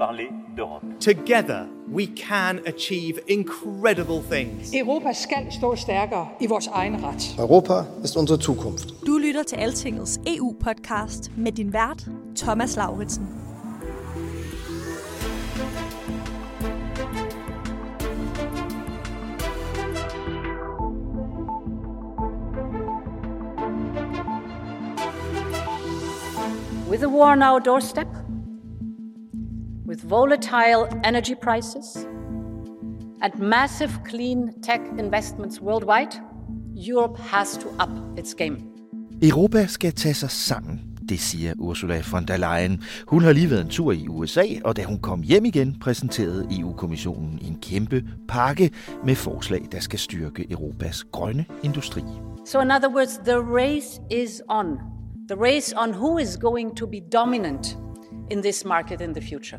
parler d'Europe. Together, we can achieve incredible things. Europa skal stå stærkere i vores egen ret. Europa ist unsere Zukunft. Du lytter til Altingets EU-podcast med din vært, Thomas Lauritsen. With the war on our doorstep, with volatile energy prices and massive clean tech investments worldwide, Europe has to up its game. Europa skal tage sig sammen, det siger Ursula von der Leyen. Hun har lige været en tur i USA, og da hun kom hjem igen, præsenterede EU-kommissionen en kæmpe pakke med forslag, der skal styrke Europas grønne industri. So, in other words, the race is on. The race on who is going to be dominant in this market in the future.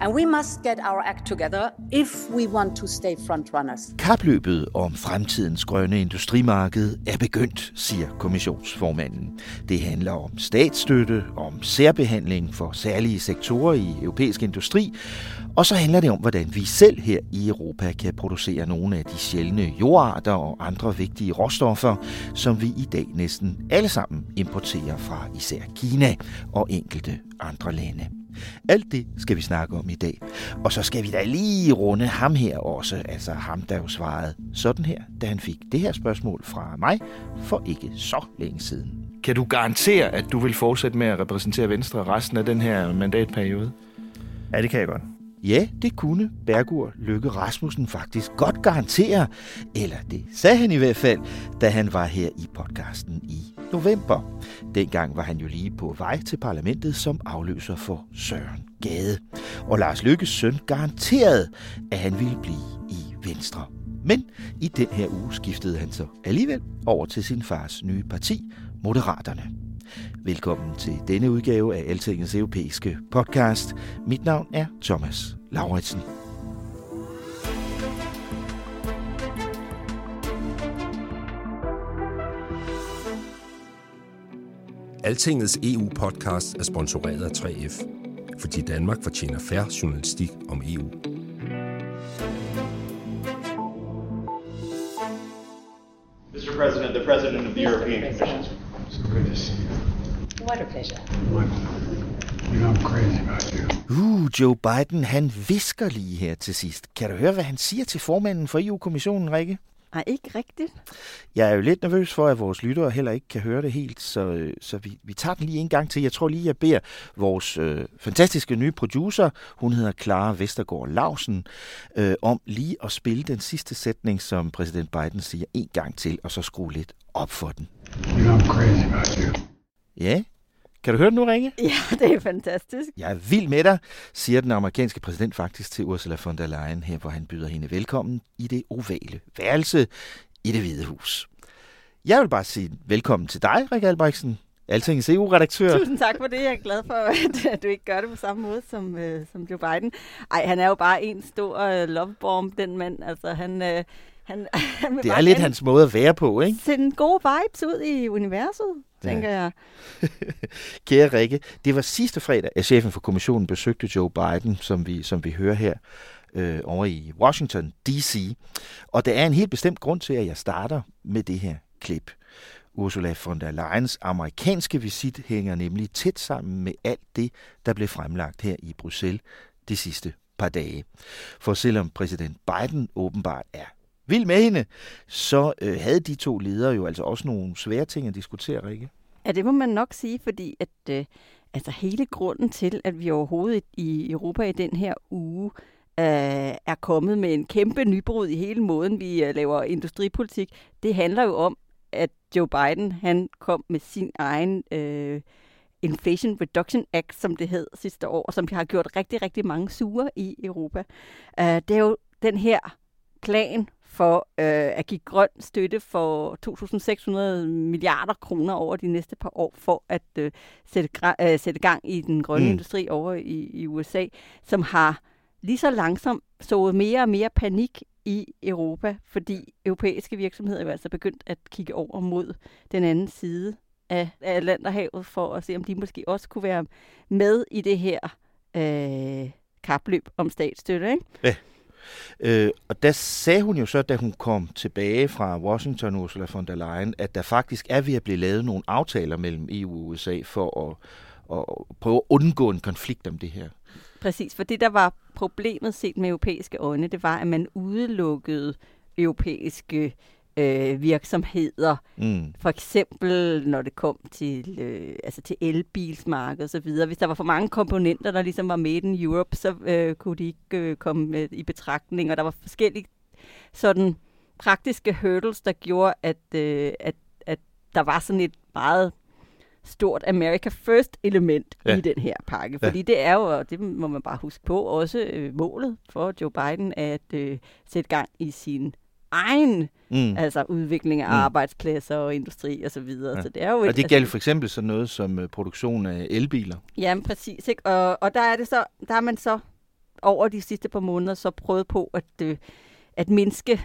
And we must get our act together if we want to stay frontrunners. Kapløbet om fremtidens grønne industrimarked er begyndt, siger kommissionsformanden. Det handler om statsstøtte, om særbehandling for særlige sektorer i europæisk industri, og så handler det om, hvordan vi selv her i Europa kan producere nogle af de sjældne jordarter og andre vigtige råstoffer, som vi i dag næsten alle sammen importerer fra især Kina og enkelte andre lande. Alt det skal vi snakke om i dag. Og så skal vi da lige runde ham her også, altså ham, der jo svarede sådan her, da han fik det her spørgsmål fra mig for ikke så længe siden. Kan du garantere, at du vil fortsætte med at repræsentere Venstre resten af den her mandatperiode? Ja, det kan jeg godt. Ja, det kunne Bergur Lykke Rasmussen faktisk godt garantere, eller det sagde han i hvert fald, da han var her i podcasten i november. Dengang var han jo lige på vej til parlamentet som afløser for Søren Gade. Og Lars Lykkes søn garanterede, at han ville blive i Venstre. Men i den her uge skiftede han så alligevel over til sin fars nye parti, Moderaterne. Velkommen til denne udgave af Altingets europæiske podcast. Mit navn er Thomas Lauritsen. Altingets EU-podcast er sponsoreret af 3F, fordi Danmark fortjener færre journalistik om EU. Mr. President, the President of the European Commission. So good to see you. What a pleasure. You know I'm crazy about you. Uh, Joe Biden, han visker lige her til sidst. Kan du høre, hvad han siger til formanden for EU-kommissionen, Rikke? Nej, ikke rigtigt. Jeg er jo lidt nervøs for, at vores lyttere heller ikke kan høre det helt, så, så vi, vi tager den lige en gang til. Jeg tror lige, jeg beder vores øh, fantastiske nye producer, hun hedder Clara Vestergaard Lausen, øh, om lige at spille den sidste sætning, som præsident Biden siger en gang til, og så skrue lidt op for den. You know I'm crazy about you. Ja, kan du høre den nu, Ringe? Ja, det er fantastisk. Jeg er vild med dig, siger den amerikanske præsident faktisk til Ursula von der Leyen, her hvor han byder hende velkommen i det ovale værelse i det hvide hus. Jeg vil bare sige velkommen til dig, Rikke Albrechtsen, Altingets EU-redaktør. Tusind tak for det. Jeg er glad for, at du ikke gør det på samme måde som, øh, som Joe Biden. Ej, han er jo bare en stor øh, lovebomb, den mand. Altså, han... Øh, han, han det er lidt hans måde at være på, ikke? Sende gode vibes ud i universet, tænker ja. jeg. Kære Rikke, det var sidste fredag, at chefen for kommissionen besøgte Joe Biden, som vi, som vi hører her øh, over i Washington D.C. Og der er en helt bestemt grund til, at jeg starter med det her klip. Ursula von der Leyens amerikanske visit hænger nemlig tæt sammen med alt det, der blev fremlagt her i Bruxelles de sidste par dage. For selvom præsident Biden åbenbart er vild med hende, så øh, havde de to ledere jo altså også nogle svære ting at diskutere, ikke? Ja, det må man nok sige, fordi at øh, altså hele grunden til, at vi overhovedet i Europa i den her uge øh, er kommet med en kæmpe nybrud i hele måden, vi øh, laver industripolitik, det handler jo om, at Joe Biden han kom med sin egen øh, Inflation Reduction Act, som det hed sidste år, og som har gjort rigtig, rigtig mange sure i Europa. Uh, det er jo den her plan for øh, at give grøn støtte for 2.600 milliarder kroner over de næste par år for at øh, sætte, øh, sætte gang i den grønne mm. industri over i, i USA, som har lige så langsomt sået mere og mere panik i Europa, fordi europæiske virksomheder er altså begyndt at kigge over mod den anden side af Atlanterhavet for at se, om de måske også kunne være med i det her øh, kapløb om statsstøtte. Ikke? Ja. Øh, og der sagde hun jo så, da hun kom tilbage fra Washington, Ursula von der Leyen, at der faktisk er ved at blive lavet nogle aftaler mellem EU og USA for at, at prøve at undgå en konflikt om det her. Præcis, for det der var problemet set med europæiske øjne, det var, at man udelukkede europæiske øh, virksomheder. Mm. For eksempel, når det kom til, øh, altså til elbilsmarkedet og så videre. Hvis der var for mange komponenter, der ligesom var made in Europe, så øh, kunne de ikke øh, komme med i betragtning. Og der var forskellige sådan praktiske hurdles, der gjorde, at, øh, at, at der var sådan et meget stort America First element ja. i den her pakke. Fordi ja. det er jo, og det må man bare huske på, også øh, målet for Joe Biden at øh, sætte gang i sin egen mm. altså udvikling af mm. arbejdspladser og industri og så videre. Ja. Så det er jo og det gælder altså, for eksempel sådan noget som uh, produktion af elbiler. Jamen præcis, ikke? Og, og der er det så, der er man så over de sidste par måneder så prøvet på at, øh, at mindske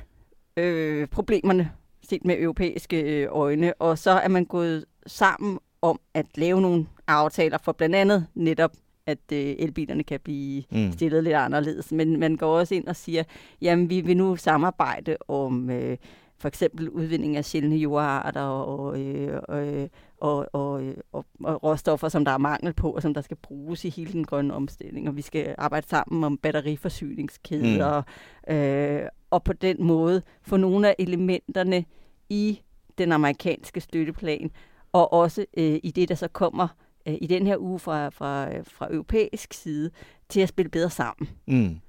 øh, problemerne set med europæiske øh, øjne, og så er man gået sammen om at lave nogle aftaler for blandt andet netop at øh, elbilerne kan blive mm. stillet lidt anderledes. Men man går også ind og siger, jamen vi vil nu samarbejde om øh, for eksempel udvinding af sjældne jordarter og, øh, øh, og, og, og, og råstoffer, som der er mangel på, og som der skal bruges i hele den grønne omstilling. Og vi skal arbejde sammen om batteriforsyningskæder, mm. øh, og på den måde få nogle af elementerne i den amerikanske støtteplan, og også øh, i det, der så kommer øh, i den her uge fra, fra, fra europæisk side til at spille bedre sammen. Mm.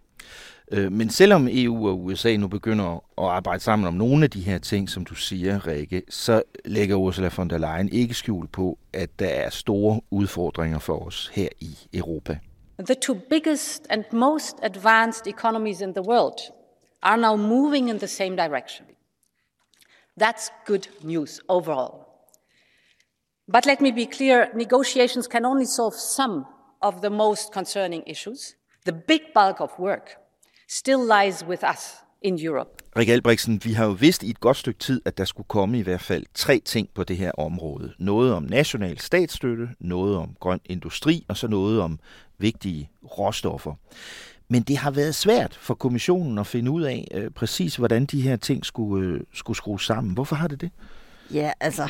Øh, men selvom EU og USA nu begynder at arbejde sammen om nogle af de her ting, som du siger, Rikke, så lægger Ursula von der Leyen ikke skjul på, at der er store udfordringer for os her i Europa. The two biggest and most advanced economies in the world are now moving in the same direction. That's good news overall. But let me be clear negotiations can only solve some of the most concerning issues. The big bulk of work still lies with us in Europe. Rik Albrechtsen, vi har jo vidst i et godt stykke tid, at der skulle komme i hvert fald tre ting på det her område. Noget om national statsstøtte, noget om grøn industri, og så noget om vigtige råstoffer. Men det har været svært for kommissionen at finde ud af øh, præcis, hvordan de her ting skulle, øh, skulle skrues sammen. Hvorfor har det det? Ja, altså,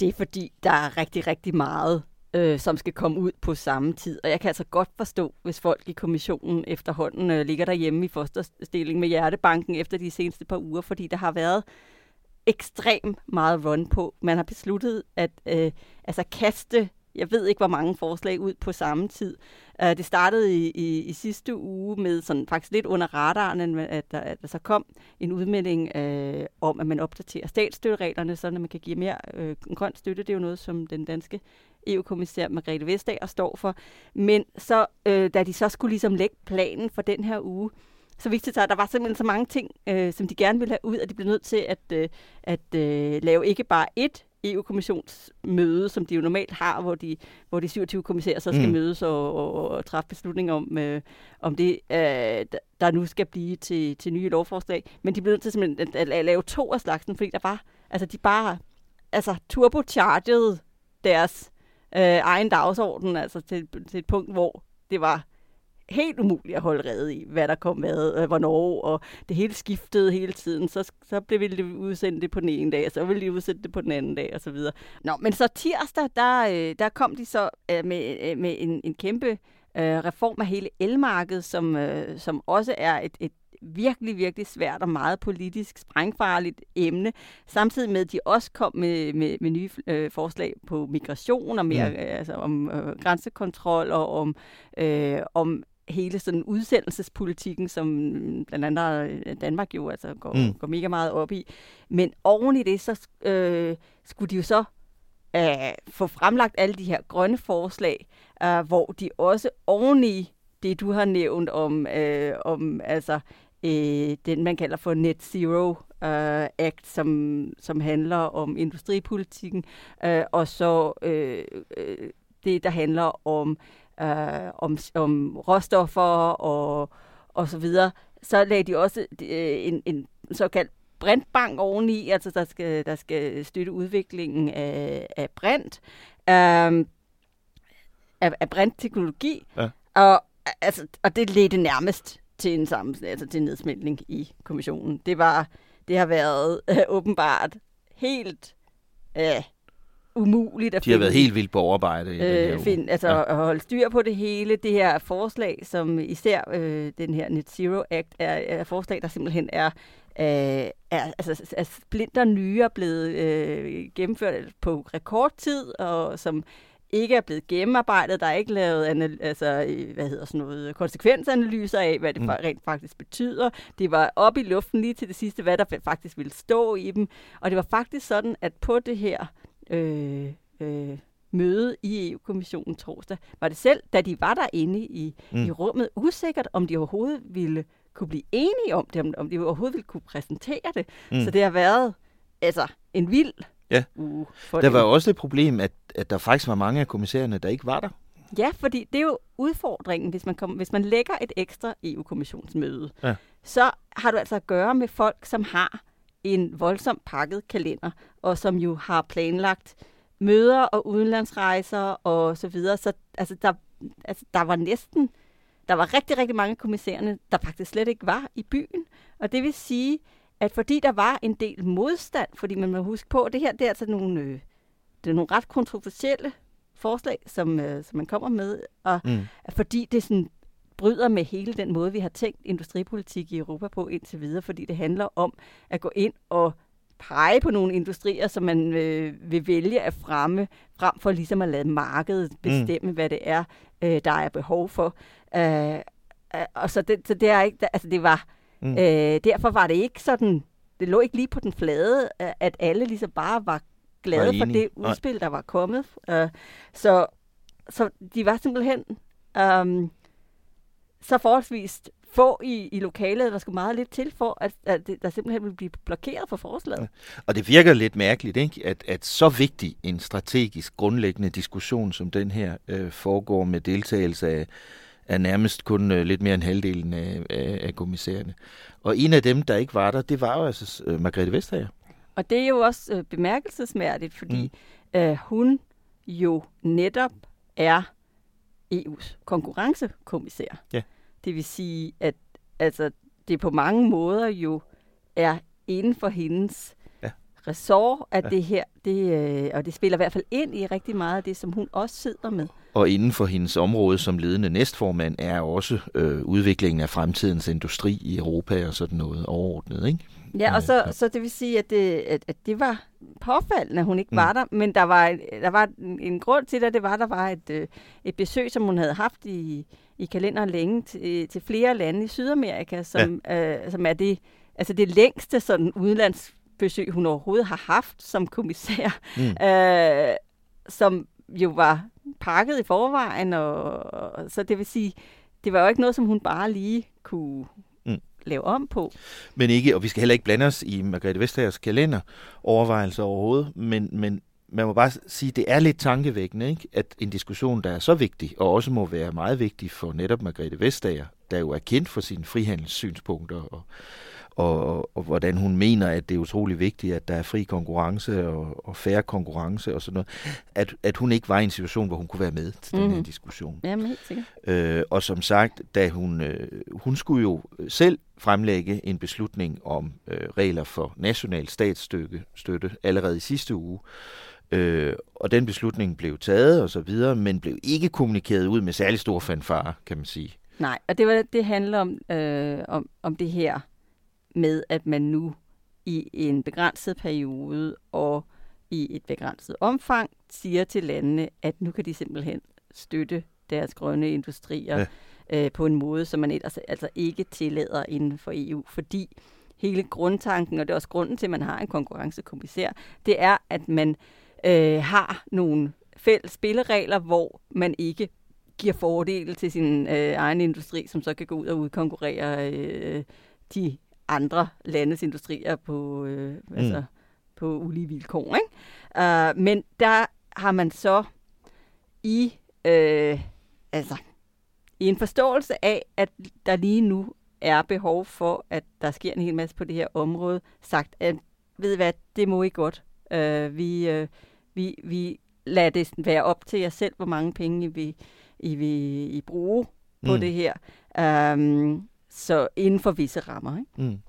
det er fordi, der er rigtig, rigtig meget, øh, som skal komme ud på samme tid. Og jeg kan altså godt forstå, hvis folk i kommissionen efterhånden øh, ligger derhjemme i fosterstilling med hjertebanken efter de seneste par uger, fordi der har været ekstremt meget run på. Man har besluttet at øh, altså kaste jeg ved ikke, hvor mange forslag ud på samme tid. Uh, det startede i, i, i sidste uge med sådan faktisk lidt under radaren, at der, at der så kom en udmelding uh, om, at man opdaterer statsstøttereglerne, så man kan give mere uh, grøn støtte. Det er jo noget, som den danske EU-kommissær Margrethe Vestager står for. Men så, uh, da de så skulle ligesom lægge planen for den her uge, så viste det sig, at der var simpelthen så mange ting, øh, som de gerne ville have ud, at de blev nødt til at, øh, at øh, lave ikke bare et EU-kommissionsmøde, som de jo normalt har, hvor de, hvor de 27 kommissærer så skal mm. mødes og, og, og træffe beslutninger om, øh, om det, øh, der nu skal blive til, til nye lovforslag. Men de blev nødt til simpelthen at, at, at lave to af slagsen, fordi der var, altså de bare altså turbochargede deres øh, egen dagsorden, altså til, til et punkt, hvor det var helt umuligt at holde rede i, hvad der kom med, øh, hvornår, og det hele skiftede hele tiden. Så, så blev vi udsendt det på den ene dag, og så ville de udsende det på den anden dag, og så videre. Nå, men så tirsdag, der, øh, der kom de så øh, med, øh, med en, en kæmpe øh, reform af hele elmarkedet, som, øh, som også er et, et virkelig, virkelig svært og meget politisk sprængfarligt emne, samtidig med, at de også kom med, med, med nye øh, forslag på migration og mere, mm. øh, altså om øh, grænsekontrol og om, øh, om hele sådan udsendelsespolitikken, som blandt andet øh, Danmark jo altså går, mm. går mega meget op i. Men oven i det, så øh, skulle de jo så øh, få fremlagt alle de her grønne forslag, øh, hvor de også oveni det, du har nævnt om, øh, om altså, øh, den, man kalder for Net Zero øh, Act, som, som handler om industripolitikken, øh, og så øh, øh, det, der handler om, øh, om, om råstoffer og, og så videre. Så lagde de også øh, en, en såkaldt brintbank oveni, altså der skal, der skal støtte udviklingen af, af brint, øh, af, af brintteknologi, ja. og, altså, og det ledte nærmest til en sammen, altså til en nedsmeltning i kommissionen. Det var, det har været øh, åbenbart helt øh, umuligt at De har været helt vildt på overarbejde i øh, den her find, Altså ja. at holde styr på det hele. Det her forslag, som især øh, den her Net Zero Act, er, er forslag, der simpelthen er øh, er, altså, er splinter nye og blevet øh, gennemført på rekordtid, og som ikke er blevet gennemarbejdet. Der er ikke lavet altså, øh, hvad hedder sådan noget, konsekvensanalyser af, hvad det mm. rent faktisk betyder. Det var op i luften lige til det sidste, hvad der faktisk ville stå i dem. Og det var faktisk sådan, at på det her øh, øh, møde i EU-kommissionen torsdag, var det selv, da de var derinde i, mm. i rummet, usikkert, om de overhovedet ville kunne blive enige om det, om, de overhovedet ville kunne præsentere det. Mm. Så det har været altså en vild Ja. Uh, der dem. var også et problem, at, at der faktisk var mange af kommissærerne, der ikke var der. Ja, fordi det er jo udfordringen, hvis man, kom, hvis man lægger et ekstra EU-kommissionsmøde. Ja. Så har du altså at gøre med folk, som har en voldsomt pakket kalender, og som jo har planlagt møder og udenlandsrejser og så videre. Så altså, der, altså, der var næsten, der var rigtig, rigtig mange kommissærerne, der faktisk slet ikke var i byen. Og det vil sige, at fordi der var en del modstand, fordi man må huske på, at det her det er altså nogle, øh, det er nogle ret kontroversielle forslag, som, øh, som man kommer med, og mm. fordi det sådan bryder med hele den måde, vi har tænkt industripolitik i Europa på indtil videre, fordi det handler om at gå ind og pege på nogle industrier, som man øh, vil vælge at fremme, frem for ligesom at lade markedet mm. bestemme, mm. hvad det er, øh, der er behov for. Øh, øh, og så det, så det er ikke, altså det var, Mm. Øh, derfor var det ikke sådan, det lå ikke lige på den flade, at alle ligesom bare var glade var for det udspil, Nej. der var kommet. Uh, så, så de var simpelthen um, så forholdsvis få i, i lokalet, der skulle meget lidt til for, at, at det, der simpelthen ville blive blokeret for forslaget. Ja. Og det virker lidt mærkeligt, ikke? At, at så vigtig en strategisk grundlæggende diskussion som den her øh, foregår med deltagelse af er nærmest kun øh, lidt mere end halvdelen af, af, af kommissærerne. Og en af dem, der ikke var der, det var jo altså øh, Margrethe Vestager. Og det er jo også øh, bemærkelsesmærdigt, fordi mm. øh, hun jo netop er EU's konkurrencekommissær. Ja. Det vil sige, at altså, det på mange måder jo er inden for hendes ressort, at ja. det her, det, øh, og det spiller i hvert fald ind i rigtig meget af det, som hun også sidder med. Og inden for hendes område som ledende næstformand er også øh, udviklingen af fremtidens industri i Europa og sådan noget overordnet, ikke? Ja, og så, ja. så det vil sige, at det, at, at det var påfaldende, at hun ikke mm. var der, men der var, der var en, en grund til det, det var, der var et, øh, et besøg, som hun havde haft i, i kalenderen længe til, til flere lande i Sydamerika, som, ja. øh, som er det, altså det længste sådan udenlands besøg, hun overhovedet har haft som kommissær, mm. øh, som jo var pakket i forvejen, og, og så det vil sige, det var jo ikke noget, som hun bare lige kunne mm. lave om på. Men ikke, og vi skal heller ikke blande os i Margrethe Vestagers kalender overvejelser overhovedet, men, men man må bare sige, det er lidt tankevækkende, ikke? at en diskussion, der er så vigtig, og også må være meget vigtig for netop Margrethe Vestager, der jo er kendt for sine frihandelssynspunkter og og, og hvordan hun mener, at det er utrolig vigtigt, at der er fri konkurrence og, og færre konkurrence og sådan noget, at, at hun ikke var i en situation, hvor hun kunne være med til mm. den her mhm. diskussion. Jamen, helt sikkert. Øh, og som sagt, da hun, øh, hun skulle jo selv fremlægge en beslutning om øh, regler for national statsstøtte støtte, allerede i sidste uge, Øh, og den beslutning blev taget og så videre, men blev ikke kommunikeret ud med særlig stor fanfare, kan man sige. Nej, og det, var, det handler om, øh, om, om det her med, at man nu i en begrænset periode og i et begrænset omfang siger til landene, at nu kan de simpelthen støtte deres grønne industrier ja. øh, på en måde, som man ellers altså ikke tillader inden for EU, fordi hele grundtanken, og det er også grunden til, at man har en konkurrencekommissær, det er, at man øh, har nogle fælles spilleregler, hvor man ikke giver fordele til sin øh, egen industri, som så kan gå ud og udkonkurrere øh, de andre landes industrier på, øh, mm. altså, på ulige vilkår. Ikke? Uh, men der har man så i, øh, altså, i en forståelse af, at der lige nu er behov for, at der sker en hel masse på det her område, sagt, at ved I hvad, det må I godt. Uh, vi, uh, vi, vi lader det være op til jer selv, hvor mange penge I vil, I vil I bruge på mm. det her. Um, så inden for visse rammer. Ikke? Mm.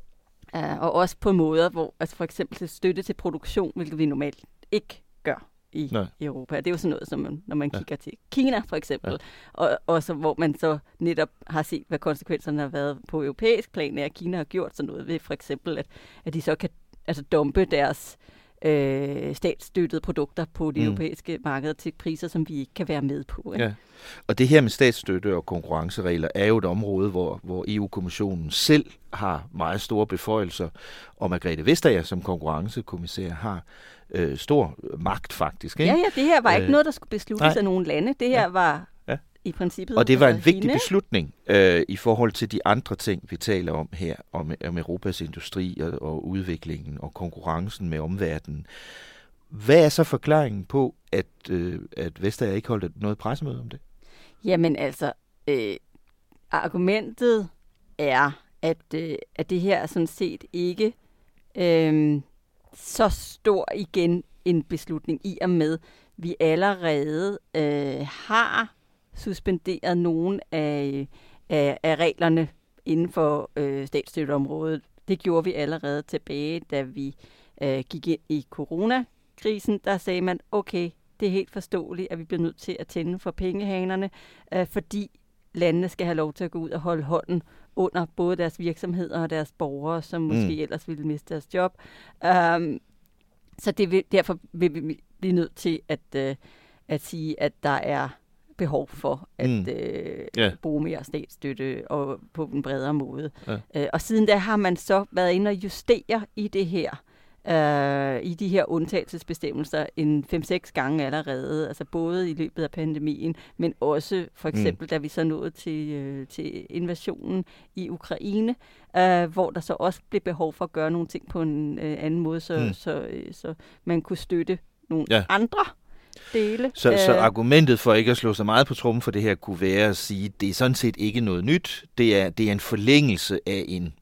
Uh, og også på måder, hvor altså for eksempel til støtte til produktion, hvilket vi normalt ikke gør i, i Europa. Det er jo sådan noget, som man, når man ja. kigger til Kina for eksempel, ja. og også hvor man så netop har set, hvad konsekvenserne har været på europæisk plan, at Kina har gjort sådan noget ved for eksempel, at, at de så kan altså dumpe deres øh, statsstøttede produkter på det mm. europæiske marked til priser, som vi ikke kan være med på. Ikke? Ja. Og det her med statsstøtte og konkurrenceregler er jo et område, hvor, hvor EU-kommissionen selv har meget store beføjelser, og Margrethe Vestager som konkurrencekommissær har øh, stor magt faktisk. Ikke? Ja, ja, det her var ikke øh, noget, der skulle besluttes nej. af nogle lande. Det her ja. var. I princippet... Og det var en vigtig hende. beslutning øh, i forhold til de andre ting, vi taler om her, om, om Europas industri og, og udviklingen og konkurrencen med omverdenen. Hvad er så forklaringen på, at, øh, at Vestager ikke holdt noget pressemøde om det? Jamen altså, øh, argumentet er, at, øh, at det her er sådan set ikke øh, så stor igen en beslutning i og med, vi allerede øh, har suspenderet nogle af, af, af reglerne inden for øh, statsstøtteområdet. Det gjorde vi allerede tilbage, da vi øh, gik ind i coronakrisen. Der sagde man, okay, det er helt forståeligt, at vi bliver nødt til at tænde for pengehanerne, øh, fordi landene skal have lov til at gå ud og holde hånden under både deres virksomheder og deres borgere, som mm. måske ellers ville miste deres job. Um, så det vil, derfor vil vi blive nødt til at, uh, at sige, at der er behov for at mm. uh, yeah. bruge mere statsstøtte og på en bredere måde. Yeah. Uh, og siden da har man så været inde og justere i det her øh, i de her undtagelsesbestemmelser en 5-6 gange allerede, altså både i løbet af pandemien, men også for mm. eksempel, mm. da vi så nåede til, øh, til invasionen i Ukraine, øh, hvor der så også blev behov for at gøre nogle ting på en øh, anden måde, så, mm. så, øh, så man kunne støtte nogle ja. andre dele. Så, øh, så argumentet for ikke at slå så meget på trummen for det her kunne være at sige, at det er sådan set ikke noget nyt. Det er, det er en forlængelse af en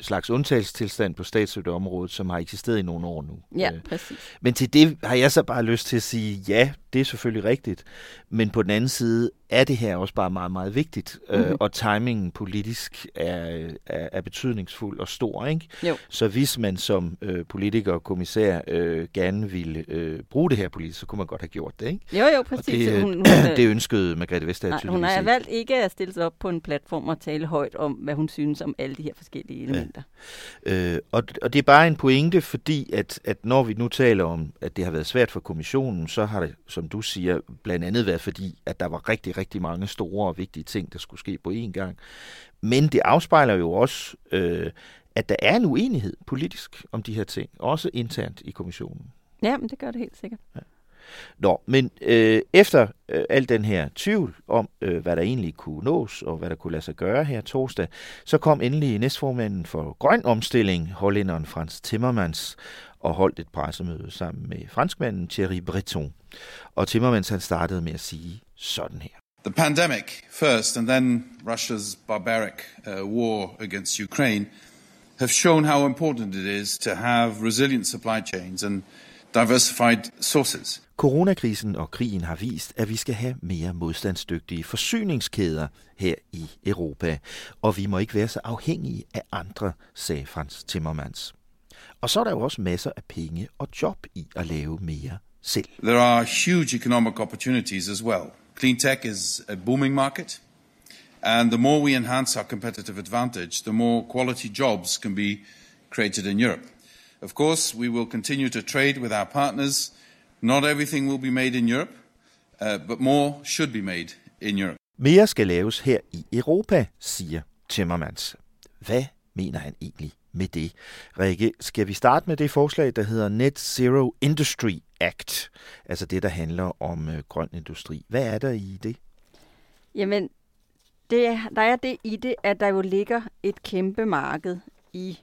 slags undtagelsestilstand på statsstøtteområdet, som har eksisteret i nogle år nu. Ja, øh, præcis. Men til det har jeg så bare lyst til at sige, ja, det er selvfølgelig rigtigt, men på den anden side er det her også bare meget, meget vigtigt, mm-hmm. øh, og timingen politisk er, er, er betydningsfuld og stor. Ikke? Jo. Så hvis man som øh, politiker og kommissær øh, gerne ville øh, bruge det her politisk, så kunne man godt have gjort det. Ikke? Jo, jo, præcis. Og det, hun, hun, det ønskede Margrethe Vestager tydeligvis Hun har valgt ikke at stille sig op på en platform og tale højt om, hvad hun synes om alle de her forskellige elementer. Ja. Øh, og, og det er bare en pointe, fordi at, at når vi nu taler om, at det har været svært for kommissionen, så har det, som du siger, blandt andet været fordi, at der var rigtig, rigtig mange store og vigtige ting, der skulle ske på én gang. Men det afspejler jo også, øh, at der er en uenighed politisk om de her ting, også internt i kommissionen. Ja, men det gør det helt sikkert. Ja. Nå, men øh, efter øh, al den her tvivl om, øh, hvad der egentlig kunne nås, og hvad der kunne lade sig gøre her torsdag, så kom endelig næstformanden for Grøn Omstilling, hollænderen Frans Timmermans, og holdt et pressemøde sammen med franskmanden Thierry Breton. Og Timmermans han startede med at sige sådan her. The pandemic first, and then Russia's barbaric uh, war against Ukraine, have shown how important it is to have resilient supply chains and diversified sources. Coronakrisen og krigen har vist, at vi skal have mere modstandsdygtige forsyningskæder her i Europa, og vi må ikke være så afhængige af andre, sagde Frans Timmermans. Og så er der jo også masser af penge og job i at lave mere selv. There are huge economic opportunities as well. Clean tech is a booming market. And the more we enhance our competitive advantage, the more quality jobs can be created in Europe. Of course, we will continue to trade with our partners. Not everything will be made in Europe, uh, but more should be made in Europe. Mere skal laves her i Europa, siger Timmermans. Hvad mener han egentlig med det? Rikke, skal vi starte med det forslag, der hedder Net Zero Industry Act, altså det, der handler om øh, grøn industri. Hvad er der i det? Jamen, det, der er det i det, at der jo ligger et kæmpe marked i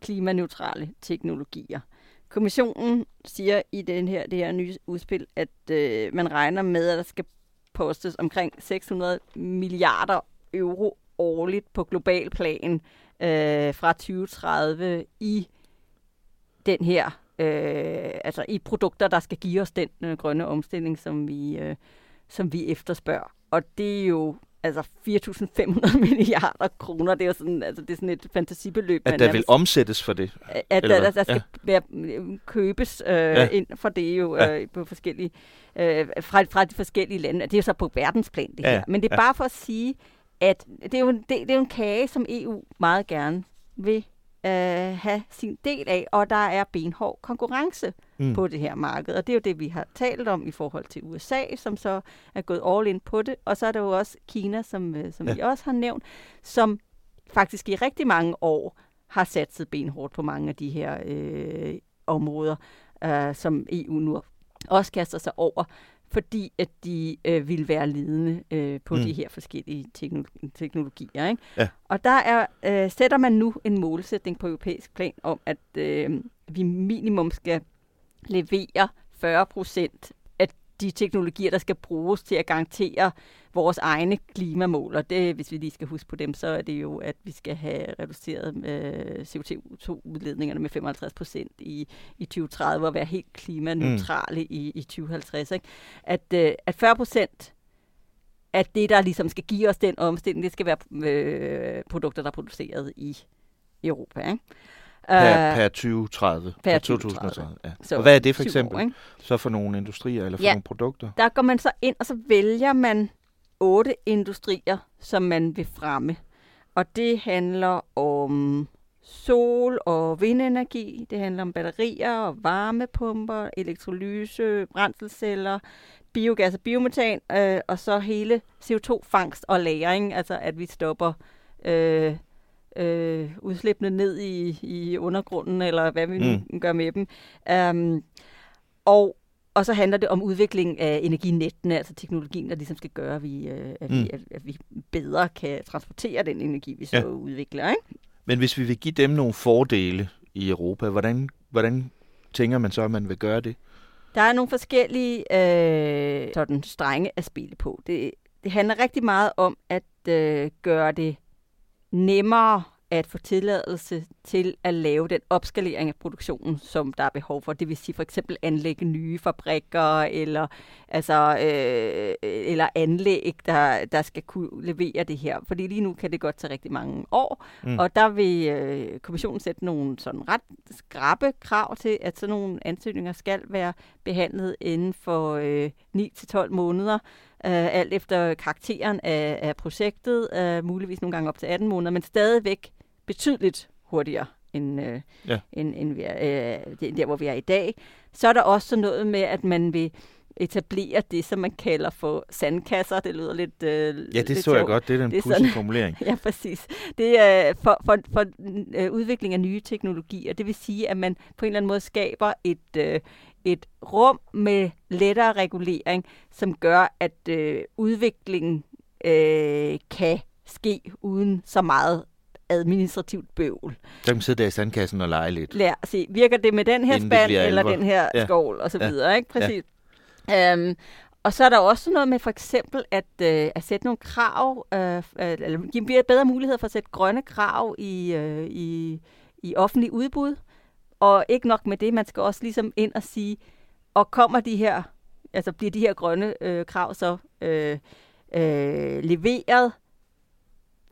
klimaneutrale teknologier. Kommissionen siger i den her, det her nye udspil, at øh, man regner med, at der skal postes omkring 600 milliarder euro årligt på global plan øh, fra 2030 i den her, øh, altså i produkter, der skal give os den øh, grønne omstilling, som vi, øh, som vi efterspørger. Og det er jo altså 4.500 milliarder kroner. Det er jo sådan, altså det er sådan et fantasibeløb. At der vil omsættes for det? At der, der, der skal ja. være, øh, købes øh, ja. ind for det jo ja. øh, på forskellige, øh, fra, fra de forskellige lande. Det er jo så på verdensplan det ja. her. Men det er ja. bare for at sige, at det er, jo en, det, det er jo en kage, som EU meget gerne vil øh, have sin del af, og der er benhård konkurrence mm. på det her marked. Og det er jo det, vi har talt om i forhold til USA, som så er gået all in på det. Og så er der jo også Kina, som, øh, som ja. vi også har nævnt, som faktisk i rigtig mange år har satset benhårdt på mange af de her øh, områder, øh, som EU nu også kaster sig over fordi at de øh, vil være ledende øh, på mm. de her forskellige teknologi- teknologier. Ikke? Ja. Og der er, øh, sætter man nu en målsætning på europæisk plan om, at øh, vi minimum skal levere 40 procent de teknologier, der skal bruges til at garantere vores egne klimamål. Og det, hvis vi lige skal huske på dem, så er det jo, at vi skal have reduceret øh, CO2-udledningerne med 55 procent i, i 2030 og være helt klimaneutrale mm. i, i 2050. Ikke? At, øh, at 40 procent at det, der ligesom skal give os den omstilling, det skal være øh, produkter, der er produceret i Europa. Ikke? Per, per 2030. Per, per 2030. Ja. Så og hvad er det for eksempel? År, så for nogle industrier eller for ja, nogle produkter? Der går man så ind, og så vælger man otte industrier, som man vil fremme. Og det handler om sol- og vindenergi, det handler om batterier og varmepumper, elektrolyse, brændselsceller, biogas og biometan, øh, og så hele CO2-fangst og lagring, altså at vi stopper øh, øh, udslippende ned i, i undergrunden, eller hvad vi nu mm. gør med dem. Um, og, og så handler det om udvikling af energinettene, altså teknologien, der ligesom skal gøre, at vi, øh, at, mm. vi, at, at vi bedre kan transportere den energi, vi så ja. udvikler. Ikke? Men hvis vi vil give dem nogle fordele i Europa, hvordan, hvordan tænker man så, at man vil gøre det? Der er nogle forskellige øh, sådan strenge at spille på. Det, det handler rigtig meget om at øh, gøre det nemmere at få tilladelse til at lave den opskalering af produktionen, som der er behov for. Det vil sige for eksempel anlægge nye fabrikker eller, altså, øh, eller anlæg, der, der skal kunne levere det her. Fordi lige nu kan det godt tage rigtig mange år, mm. og der vil øh, kommissionen sætte nogle sådan ret skrappe krav til, at sådan nogle ansøgninger skal være behandlet inden for øh, 9-12 måneder øh, alt efter karakteren af, af projektet, øh, muligvis nogle gange op til 18 måneder, men stadigvæk betydeligt hurtigere end, øh, ja. end, end vi er, øh, der, hvor vi er i dag. Så er der også noget med, at man vil etablere det, som man kalder for sandkasser. Det lyder lidt øh, Ja, det lidt så jeg godt. Det er den det er formulering. ja, præcis. Det er for, for, for øh, udvikling af nye teknologier. Det vil sige, at man på en eller anden måde skaber et, øh, et rum med lettere regulering, som gør, at øh, udviklingen øh, kan ske uden så meget administrativt bøvl. Så kan man sidde der i sandkassen og lege lidt. Lær se, virker det med den her spand eller den her ja. skål og så ja. videre, ikke? Præcis. Ja. Øhm, og så er der også noget med for eksempel at, øh, at sætte nogle krav, øh, øh eller give bedre muligheder for at sætte grønne krav i, øh, i, i offentlig udbud. Og ikke nok med det, man skal også ligesom ind og sige, og kommer de her, altså bliver de her grønne øh, krav så øh, øh, leveret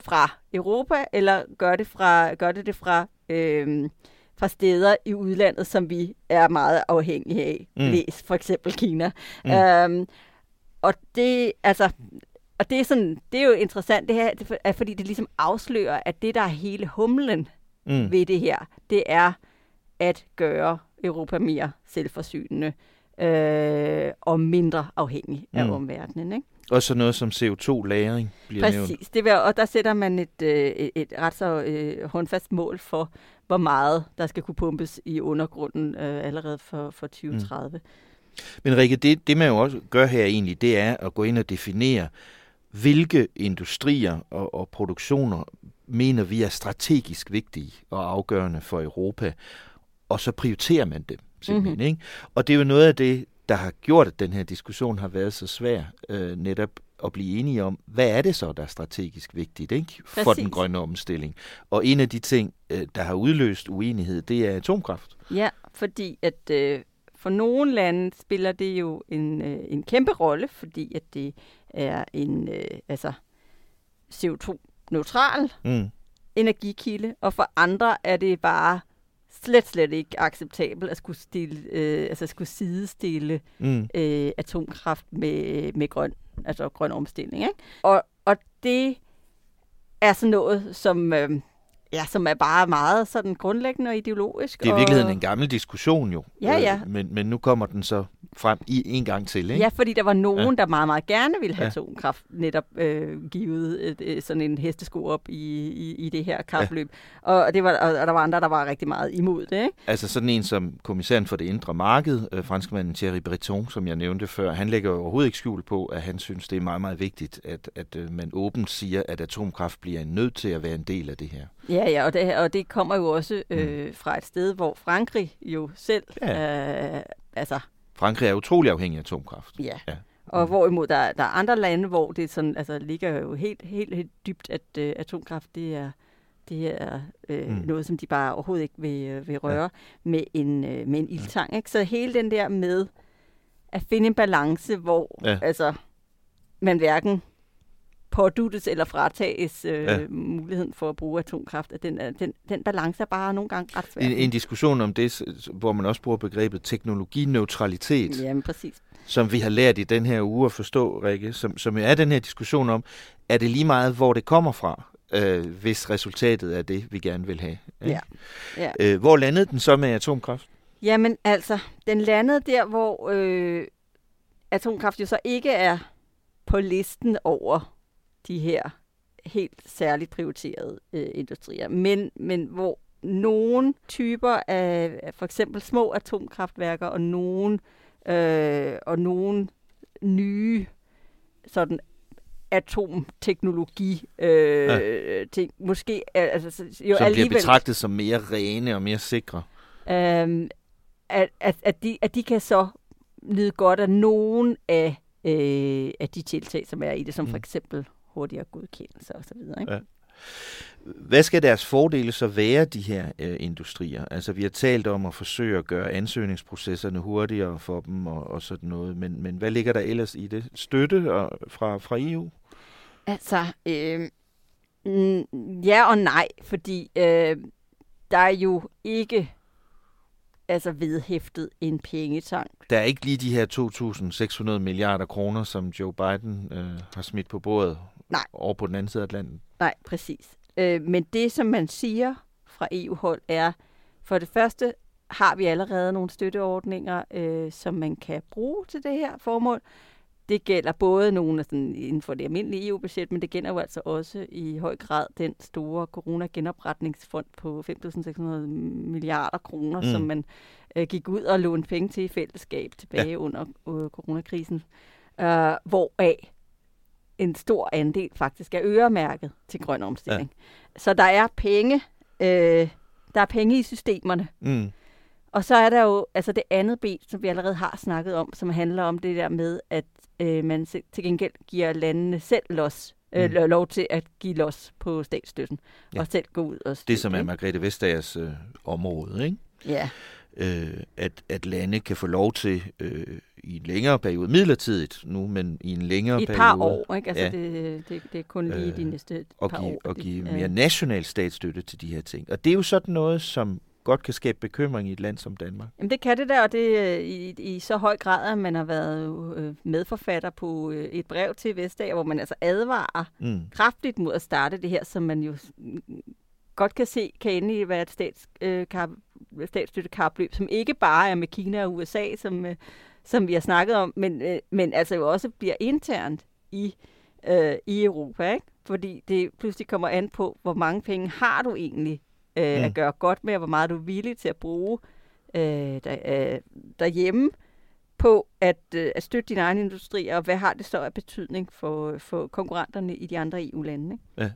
fra Europa, eller gør det, fra, gør det det fra, øh, fra steder i udlandet, som vi er meget afhængige af. Mm. Læs for eksempel Kina. Mm. Øhm, og det, altså, og det er, sådan, det er jo interessant, det her, det fordi det ligesom afslører, at det, der er hele humlen mm. ved det her, det er at gøre Europa mere selvforsynende øh, og mindre afhængig af mm. omverdenen. Ikke? Og så noget som CO2-lagring bliver Præcis, nævnt. Præcis, det og der sætter man et, øh, et, et ret så øh, håndfast mål for, hvor meget der skal kunne pumpes i undergrunden øh, allerede for, for 2030. Mm. Men Rikke, det, det man jo også gør her egentlig, det er at gå ind og definere, hvilke industrier og, og produktioner mener vi er strategisk vigtige og afgørende for Europa, og så prioriterer man dem simpelthen. Mm-hmm. Ikke? Og det er jo noget af det, der har gjort, at den her diskussion har været så svær, øh, netop at blive enige om, hvad er det så, der er strategisk vigtigt ikke? for Præcis. den grønne omstilling. Og en af de ting, øh, der har udløst uenighed, det er atomkraft. Ja, fordi at øh, for nogle lande spiller det jo en, øh, en kæmpe rolle, fordi at det er en øh, altså CO2-neutral mm. energikilde, og for andre er det bare slet, slet ikke acceptabelt at skulle, stille, øh, altså skulle sidestille mm. øh, atomkraft med, med grøn, altså grøn omstilling. Ikke? Og, og det er sådan noget, som... Øh, Ja, som er bare meget sådan grundlæggende og ideologisk. Det er i virkeligheden og... en gammel diskussion jo. Ja, ja. Øh, men, men nu kommer den så frem i en gang til, ikke? Ja, fordi der var nogen, ja. der meget, meget gerne ville have ja. atomkraft netop øh, givet et, et, sådan en hestesko op i, i, i det her kapløb. Ja. Og, det var, og, og der var andre, der var rigtig meget imod det, ikke? Altså sådan en som kommissæren for det indre marked, øh, franskmanden Thierry Breton, som jeg nævnte før, han lægger overhovedet ikke skjul på, at han synes, det er meget, meget vigtigt, at, at øh, man åbent siger, at atomkraft bliver nødt til at være en del af det her. Ja, ja, og det, og det kommer jo også øh, mm. fra et sted, hvor Frankrig jo selv ja. øh, altså, Frankrig er utrolig afhængig af atomkraft. Ja. ja. Og hvorimod der, der er andre lande, hvor det sådan, altså, ligger jo helt, helt, helt dybt, at øh, atomkraft det er, det er øh, mm. noget, som de bare overhovedet ikke vil, øh, vil røre ja. med en, øh, med en ildtang. Ikke? Så hele den der med at finde en balance, hvor ja. altså, man hverken påduttes eller fratages øh, ja. muligheden for at bruge atomkraft. At den, den, den balance er bare nogle gange ret svær. En, en diskussion om det, hvor man også bruger begrebet teknologineutralitet. Jamen, præcis. Som vi har lært i den her uge at forstå, Rikke, som, som er den her diskussion om, er det lige meget, hvor det kommer fra, øh, hvis resultatet er det, vi gerne vil have. Ikke? Ja. ja. Øh, hvor landede den så med atomkraft? Jamen altså, den landede der, hvor øh, atomkraft jo så ikke er på listen over de her helt særligt prioriterede øh, industrier, men, men hvor nogle typer af for eksempel små atomkraftværker og nogle øh, og nogle nye sådan atomteknologi øh, ja. ting måske altså jo som alligevel, bliver betragtet som mere rene og mere sikre. Øh, at, at, at, de, at de kan så nyde godt af nogen af, øh, af de tiltag, som er i det, som mm. for eksempel hurtigere godkendelse osv. Ikke? Ja. Hvad skal deres fordele så være, de her øh, industrier? Altså, vi har talt om at forsøge at gøre ansøgningsprocesserne hurtigere for dem og, og sådan noget, men, men hvad ligger der ellers i det? Støtte og, fra, fra EU? Altså, øh, ja og nej, fordi øh, der er jo ikke altså vedhæftet en pengetank. Der er ikke lige de her 2.600 milliarder kroner, som Joe Biden øh, har smidt på bordet Nej. over på den anden side af Atlanten. Nej, præcis. Øh, men det, som man siger fra EU-hold, er, for det første har vi allerede nogle støtteordninger, øh, som man kan bruge til det her formål. Det gælder både nogle sådan, inden for det almindelige EU-budget, men det gælder jo altså også i høj grad den store corona-genopretningsfond på 5.600 milliarder kroner, mm. som man øh, gik ud og lånte penge til i fællesskab tilbage ja. under øh, coronakrisen, øh, hvoraf en stor andel faktisk er øremærket til grøn omstilling. Ja. Så der er penge, øh, der er penge i systemerne. Mm. Og så er der jo altså det andet ben, som vi allerede har snakket om, som handler om det der med, at øh, man til gengæld giver landene selv los, øh, mm. lov til at give los på statsstøtten, ja. og selv gå ud og støtte. Det, som er Margrethe Vestagers øh, område, ikke? Ja. Øh, at, at lande kan få lov til øh, i en længere periode, midlertidigt nu, men i en længere periode. I et par år, ikke? Altså ja. det, det, det er kun lige øh, de næste og par give, år. Og give mere national statsstøtte til de her ting. Og det er jo sådan noget, som godt kan skabe bekymring i et land som Danmark. Jamen det kan det der, og det er i, i så høj grad, at man har været øh, medforfatter på øh, et brev til Vestager, hvor man altså advarer mm. kraftigt mod at starte det her, som man jo godt kan se kan ende i at være et stats, øh, kap, statsstøttekapløb, som ikke bare er med Kina og USA, som, øh, som vi har snakket om, men, øh, men altså jo også bliver internt i, øh, i Europa, ikke? fordi det pludselig kommer an på, hvor mange penge har du egentlig øh, mm. at gøre godt med, og hvor meget du er villig til at bruge øh, der, øh, derhjemme på at, øh, at støtte din egen industri, og hvad har det så af betydning for, for konkurrenterne i de andre EU-lande? Ja.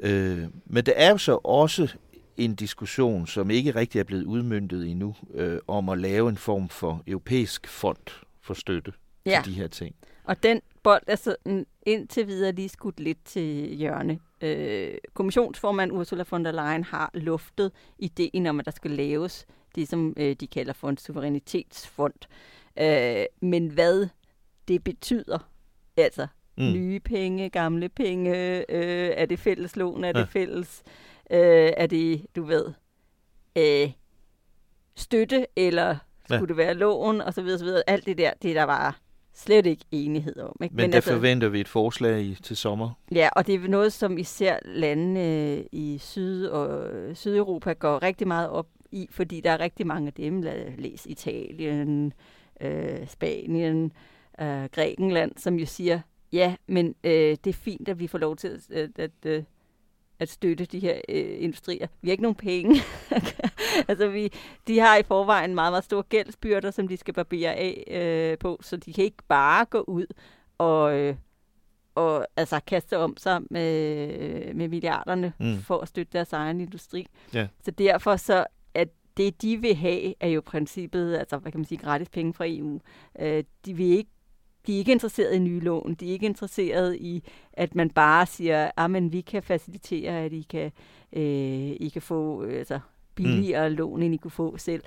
Øh, men det er jo så også en diskussion, som ikke rigtig er blevet udmyndtet endnu, øh, om at lave en form for europæisk fond for støtte ja. til de her ting. Og den bold er sådan indtil videre lige skudt lidt til hjørne. Øh, kommissionsformand Ursula von der Leyen har luftet ideen om, at der skal laves det, som øh, de kalder for en suverænitetsfond. Øh, men hvad det betyder, altså mm. nye penge, gamle penge, øh, er det fælles lån, er ja. det fælles, øh, er det, du ved, øh, støtte, eller skulle ja. det være lån, og så videre, så videre. Alt det der, det der var slet ikke enighed om. Ikke? Men, Men der altså, forventer vi et forslag i, til sommer. Ja, og det er noget, som især landene øh, i Syd- og Sydeuropa går rigtig meget op i, fordi der er rigtig mange af dem, læs Italien, øh, Spanien, øh, Grækenland, som jo siger, ja, men øh, det er fint, at vi får lov til at, at, at, øh, at støtte de her øh, industrier. Vi har ikke nogen penge. altså, vi, de har i forvejen meget, meget store gældsbyrder, som de skal barbere af øh, på, så de kan ikke bare gå ud og, øh, og altså, kaste om sig med, med milliarderne mm. for at støtte deres egen industri. Ja. Så derfor så at det, de vil have, er jo princippet, altså hvad kan man sige, gratis penge fra EU. Øh, de vil ikke de er ikke interesseret i nye lån. De er ikke interesseret i, at man bare siger, at ah, vi kan facilitere, at I kan, øh, I kan få øh, altså, billigere mm. lån, end I kunne få selv.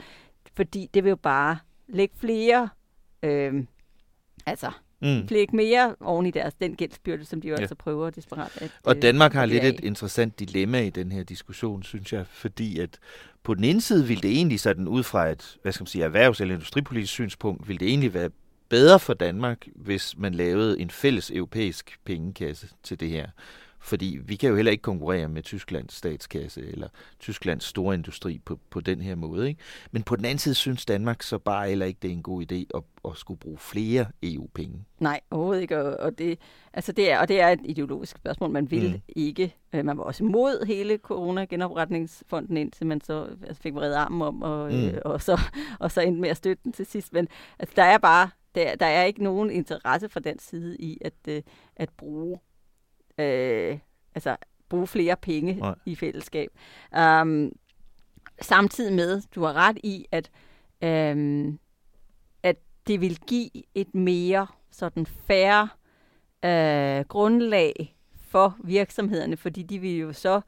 Fordi det vil jo bare lægge flere, øh, altså mm. lægge mere oven i deres, den gældsbyrde, som de jo ja. altså prøver desperat at Og Danmark har lidt et interessant dilemma i den her diskussion, synes jeg, fordi at på den ene side vil det egentlig sådan ud fra et, hvad skal man sige, erhvervs- eller industripolitisk synspunkt, vil det egentlig være bedre for Danmark, hvis man lavede en fælles europæisk pengekasse til det her. Fordi vi kan jo heller ikke konkurrere med Tysklands statskasse eller Tysklands store industri på, på den her måde. Ikke? Men på den anden side synes Danmark så bare heller ikke, det er en god idé at, at skulle bruge flere EU-penge. Nej, overhovedet ikke. Og det, altså det er, og det er et ideologisk spørgsmål. Man vil mm. ikke. Øh, man var også imod hele corona-genopretningsfonden, indtil man så altså fik reddet armen om, og, mm. øh, og, så, og så endte med at støtte den til sidst. Men altså, der er bare der, der er ikke nogen interesse fra den side i at, øh, at bruge øh, altså bruge flere penge Nej. i fællesskab. Um, samtidig med, du har ret i, at, um, at det vil give et mere sådan færre uh, grundlag for virksomhederne, fordi de vil jo så,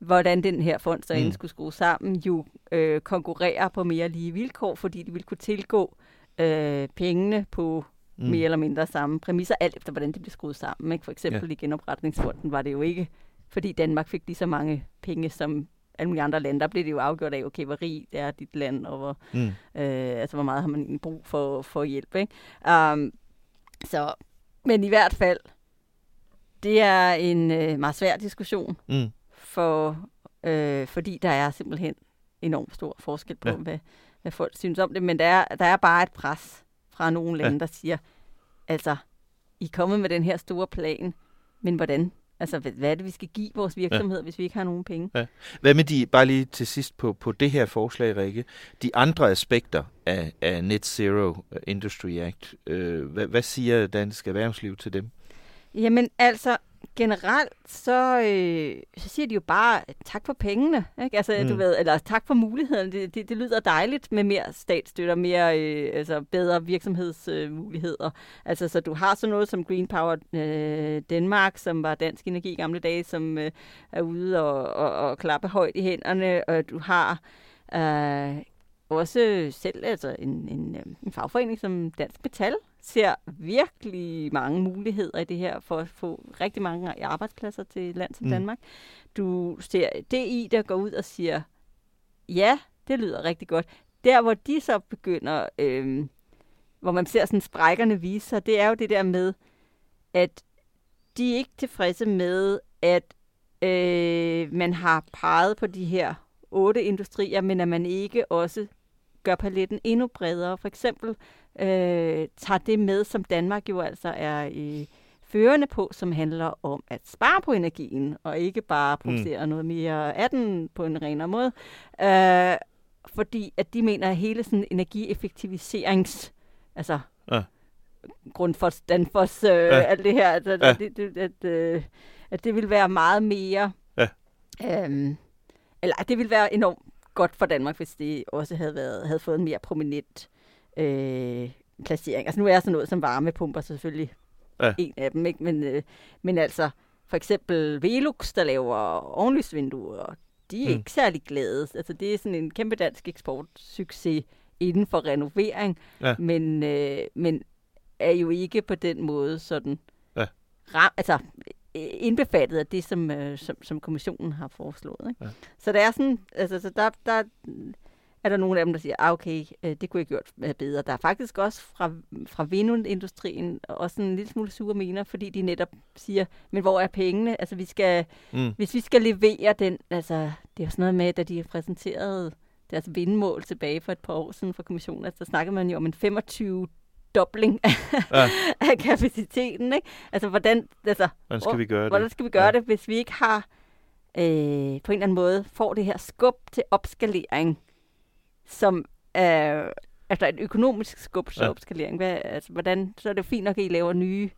hvordan den her fond så mm. skulle skrue sammen, jo øh, konkurrere på mere lige vilkår, fordi de vil kunne tilgå øh, pengene på mm. mere eller mindre samme præmisser, alt efter hvordan det bliver skruet sammen. Ikke? For eksempel ja. i genopretningsfonden var det jo ikke, fordi Danmark fik lige så mange penge som alle mulige andre lande. Der blev det jo afgjort af, okay, hvor rig er dit land, og hvor, mm. øh, altså, hvor meget har man brug for, for hjælp. Ikke? Um, så, men i hvert fald, det er en øh, meget svær diskussion, mm. for, øh, fordi der er simpelthen enormt stor forskel på, ja. hvad, hvad folk synes om det. Men der er, der er bare et pres fra nogle lande, ja. der siger, altså, I er kommet med den her store plan, men hvordan? Altså, hvad, er det, vi skal give vores virksomheder, ja. hvis vi ikke har nogen penge? Ja. Hvad med de, bare lige til sidst på, på det her forslag, Rikke, de andre aspekter af, af Net Zero Industry Act, øh, hvad, hvad siger dansk erhvervsliv til dem? Jamen altså, generelt, så, øh, så siger de jo bare tak for pengene, ikke? Altså, mm. du ved, eller tak for mulighederne. Det, det, det lyder dejligt med mere statsstøtte og mere, øh, altså bedre virksomhedsmuligheder. Øh, altså, så du har sådan noget som Green Power øh, Danmark, som var dansk energi i gamle dage, som øh, er ude og, og, og klappe højt i hænderne, og du har øh, også selv altså en, en, øh, en fagforening som Dansk Metal, ser virkelig mange muligheder i det her for at få rigtig mange arbejdspladser til et land som mm. Danmark. Du ser DI, der går ud og siger, ja, det lyder rigtig godt. Der, hvor de så begynder, øh, hvor man ser sådan sprækkerne vise sig, det er jo det der med, at de er ikke tilfredse med, at øh, man har peget på de her otte industrier, men at man ikke også gør paletten endnu bredere. For eksempel øh, tager det med, som Danmark jo altså er i førende på, som handler om at spare på energien, og ikke bare mm. producere mm. noget mere af den på en renere måde. Øh, fordi at de mener, at hele sådan energieffektiviserings altså Ja. Grundfos, Danfos, øh, ja. alt det her. Altså, ja. det, det, at, øh, at det vil være meget mere... Ja. Øhm, eller det ville være enormt godt for Danmark, hvis det også havde, været, havde fået en mere prominent øh, placering. Altså nu er sådan noget som varmepumper selvfølgelig ja. en af dem, ikke? Men, øh, men altså for eksempel Velux, der laver ovenlysvinduer, de er mm. ikke særlig glade. Altså det er sådan en kæmpe dansk eksportsucces inden for renovering, ja. men, øh, men er jo ikke på den måde sådan ja. ram, altså indbefattet af det, som, øh, som, som kommissionen har foreslået. Ikke? Ja. Så der er sådan, altså så der, der er der nogle af dem, der siger, ah, okay, øh, det kunne jeg gjort øh, bedre. Der er faktisk også fra, fra vindindustrien også en lille smule sure mener, fordi de netop siger, men hvor er pengene? Altså, vi skal, mm. hvis vi skal levere den, altså, det er jo sådan noget med, da de præsenterede deres vindmål tilbage for et par år siden fra kommissionen, altså, der snakkede man jo om en 25 dobling ja. af kapaciteten. Ikke? Altså, hvordan, altså, hvordan skal vi gøre hvordan skal vi gøre ja. det, hvis vi ikke har øh, på en eller anden måde får det her skub til opskalering, som er altså et økonomisk skub til ja. opskalering. Hvad, altså, hvordan, så er det jo fint nok, at I laver nye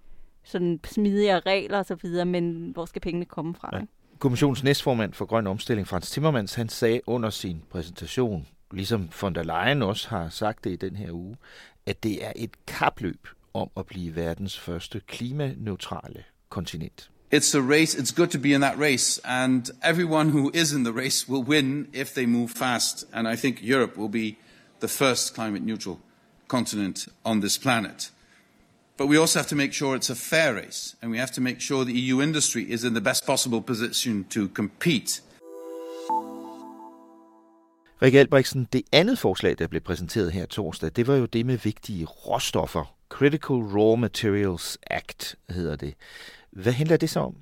sådan smidigere regler og så videre, men hvor skal pengene komme fra? Ja. Ikke? Kommissionens næstformand for grøn omstilling, Frans Timmermans, han sagde under sin præsentation, ligesom von der Leyen også har sagt det i den her uge, at det er et kapløb om at blive verdens første klimaneutrale kontinent. It's a race, it's good to be in that race, and everyone who is in the race will win if they move fast. And I think Europe will be the first climate neutral continent on this planet. But we also have to make sure it's a fair race, and we have to make sure the EU industry is in the best possible position to compete. Rikke Albrigtsen, det andet forslag, der blev præsenteret her torsdag, det var jo det med vigtige råstoffer. Critical Raw Materials Act hedder det. Hvad handler det så om?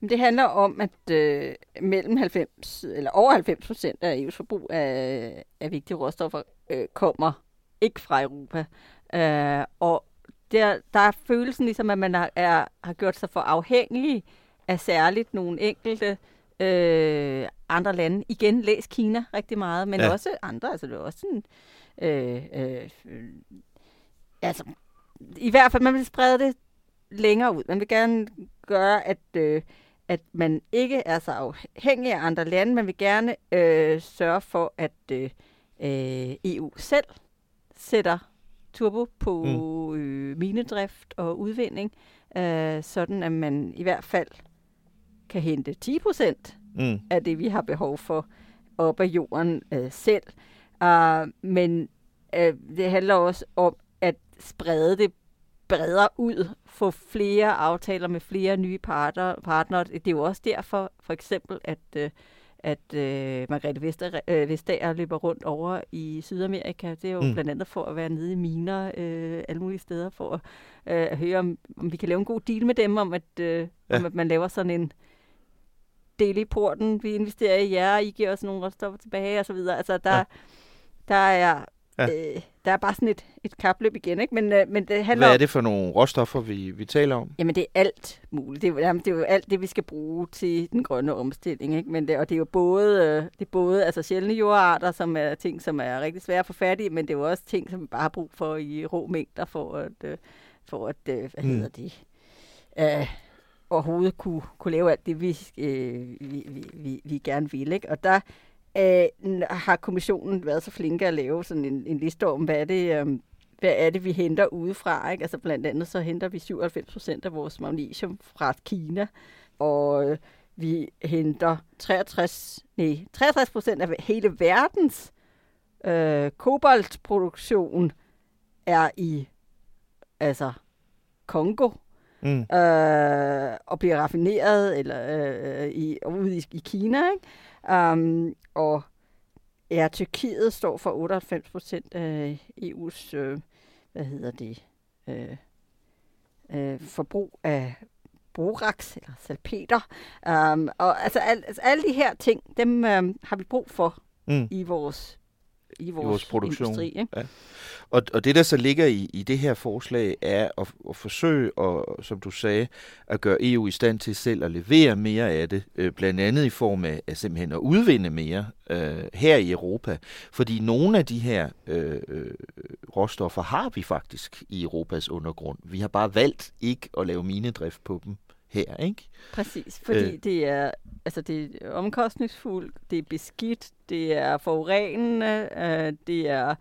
Det handler om, at øh, mellem 90 eller over 90 procent af EU's forbrug af, af vigtige råstoffer øh, kommer ikke fra Europa. Øh, og der, der er følelsen ligesom, at man har, er, har gjort sig for afhængig af særligt nogle enkelte øh, andre lande. Igen, læs Kina rigtig meget, men ja. også andre. Altså, det er også sådan... Øh, øh, altså, i hvert fald, man vil sprede det længere ud. Man vil gerne gøre, at, øh, at man ikke er så afhængig af andre lande. Man vil gerne øh, sørge for, at øh, EU selv sætter turbo på mm. øh, minedrift og udvinding, øh, sådan at man i hvert fald kan hente 10 procent mm. af det, vi har behov for op af jorden øh, selv. Uh, men øh, det handler også om at sprede det bredere ud, få flere aftaler med flere nye partner, partnere. Det er jo også derfor, for eksempel, at, øh, at øh, Margrethe Vester, øh, Vestager løber rundt over i Sydamerika. Det er jo mm. blandt andet for at være nede i miner øh, alle mulige steder, for at, øh, at høre, om, om vi kan lave en god deal med dem, om at, øh, ja. om at man laver sådan en del i porten, vi investerer i jer, I giver os nogle råstoffer tilbage, og så videre. Altså, der, ja. der er Ja. Øh, der er bare sådan et, et kapløb igen, ikke? Men, øh, men det handler Hvad er det for nogle råstoffer, vi, vi taler om? Jamen, det er alt muligt. Det er, jamen, det er jo alt det, vi skal bruge til den grønne omstilling, ikke? Men det, og det er jo både, øh, det er både altså sjældne jordarter, som er ting, som er rigtig svære at få fat i, men det er jo også ting, som vi bare har brug for i rå mængder, for at, øh, for at øh, hvad mm. hedder det, øh, overhovedet kunne, kunne lave alt det, vi, øh, vi, vi, vi, vi gerne vil, ikke? Og der øh, har kommissionen været så flinke at lave sådan en, en liste om, hvad er det, øh, hvad er det, vi henter udefra. Ikke? Altså blandt andet så henter vi 97 procent af vores magnesium fra Kina, og øh, vi henter 63, nej, 63 procent af hele verdens øh, kobaltproduktion er i altså Kongo, mm. øh, og bliver raffineret eller øh, i, ude i, i Kina. Ikke? Um, og ja, Tyrkiet står for 98 procent af EU's, øh, hvad hedder det, øh, øh, forbrug af borax eller salpeter. Um, og altså, al, altså alle de her ting, dem øh, har vi brug for mm. i vores i vores, I vores produktion. Industri, ikke? Ja. Og, og det, der så ligger i, i det her forslag, er at, at forsøge, at, som du sagde, at gøre EU i stand til selv at levere mere af det, øh, blandt andet i form af, af simpelthen at udvinde mere øh, her i Europa. Fordi nogle af de her øh, øh råstoffer har vi faktisk i Europas undergrund. Vi har bare valgt ikke at lave minedrift på dem her, ikke? Præcis, fordi øh. det er altså det er omkostningsfuldt, det er beskidt, det er forurenende, øh, det er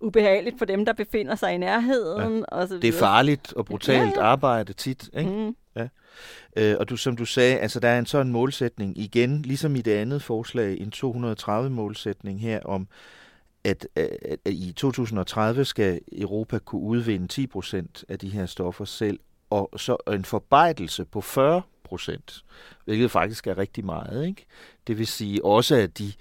ubehageligt for dem, der befinder sig i nærheden. Ja. Og så det er farligt og brutalt ja, ja. arbejde tit, ikke? Mm. Ja. Øh, og du, som du sagde, altså der er en sådan målsætning igen, ligesom i det andet forslag, en 230-målsætning her om, at, at, at i 2030 skal Europa kunne udvinde 10 procent af de her stoffer selv, og så en forbejdelse på 40 procent, hvilket faktisk er rigtig meget. Ikke? Det vil sige også, at de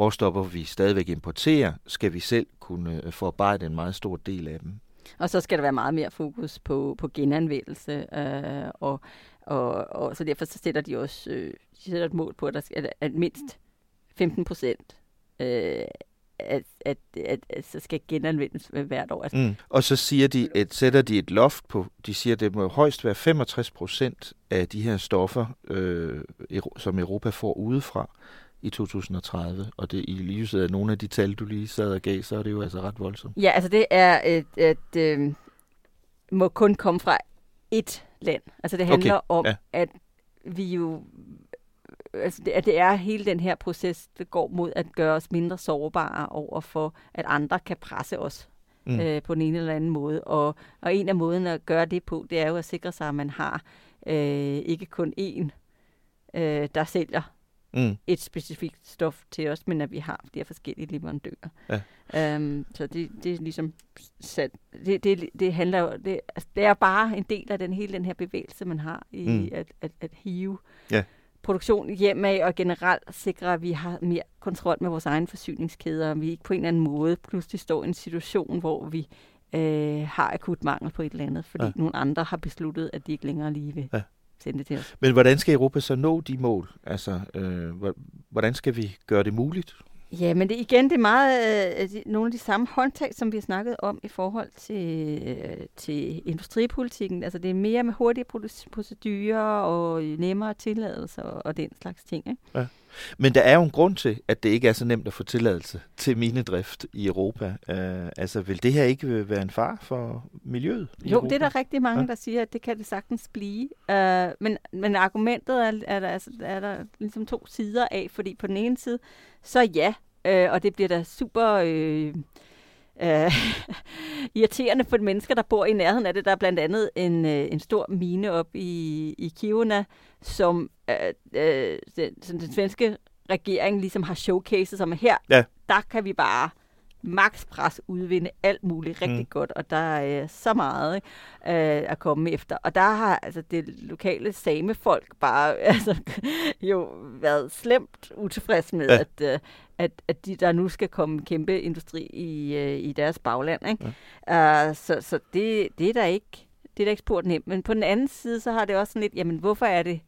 råstoffer, vi stadigvæk importerer, skal vi selv kunne øh, forarbejde en meget stor del af dem. Og så skal der være meget mere fokus på, på genanvendelse, øh, og, og, og så derfor så sætter de også øh, de sætter et mål på, at, der skal, at, at mindst 15 procent øh, at, at, at, at så skal genanvendes hvert år. Altså. Mm. Og så siger de, at sætter de et loft på, de siger, at det må højst være 65 procent af de her stoffer, øh, som Europa får udefra i 2030. Og det i lyset af nogle af de tal, du lige sad og gav, så er det jo altså ret voldsomt. Ja, altså det er et, et øh, må kun komme fra et land. Altså det handler okay. om, ja. at vi jo altså det, at det er hele den her proces, der går mod at gøre os mindre sårbare over for, at andre kan presse os mm. øh, på den ene eller anden måde. Og, og en af måden at gøre det på, det er jo at sikre sig, at man har øh, ikke kun én, øh, der sælger mm. et specifikt stof til os, men at vi har de her forskellige leverandører. Ja. Um, så det, det er ligesom sat, det, det, det handler jo, det, altså, det er bare en del af den hele den her bevægelse, man har i mm. at, at, at hive ja produktion hjemme og generelt sikre, at vi har mere kontrol med vores egen forsyningskæder, og vi ikke på en eller anden måde pludselig står i en situation, hvor vi øh, har akut mangel på et eller andet, fordi ja. nogle andre har besluttet, at de ikke længere lige vil ja. sende det til os. Men hvordan skal Europa så nå de mål? Altså, øh, hvordan skal vi gøre det muligt? Ja, men det, igen, det er meget øh, nogle af de samme håndtag, som vi har snakket om i forhold til, øh, til industripolitikken. Altså det er mere med hurtige procedurer og nemmere tilladelser og, og den slags ting. Ikke? Ja. Men der er jo en grund til, at det ikke er så nemt at få tilladelse til minedrift i Europa. Uh, altså vil det her ikke være en far for miljøet? jo, Europa? det er der rigtig mange, ja. der siger, at det kan det sagtens blive. Uh, men, men argumentet er, er, der, altså, er der ligesom to sider af, fordi på den ene side, så ja, øh, og det bliver da super øh, øh, irriterende for de mennesker, der bor i nærheden af det. Der er blandt andet en, øh, en stor mine op i, i Kiruna, som øh, øh, den, den svenske regering ligesom har showcaset som her, ja. der kan vi bare makspres udvinde alt muligt rigtig mm. godt, og der er øh, så meget øh, at komme efter. Og der har altså det lokale samefolk bare altså, jo været slemt utilfreds med, ja. at, øh, at, at de, der nu skal komme kæmpe industri i, øh, i deres bagland. Ikke? Ja. Uh, så så det, det er der ikke det er da ikke spurgt nemt. Men på den anden side, så har det også sådan lidt, jamen hvorfor er det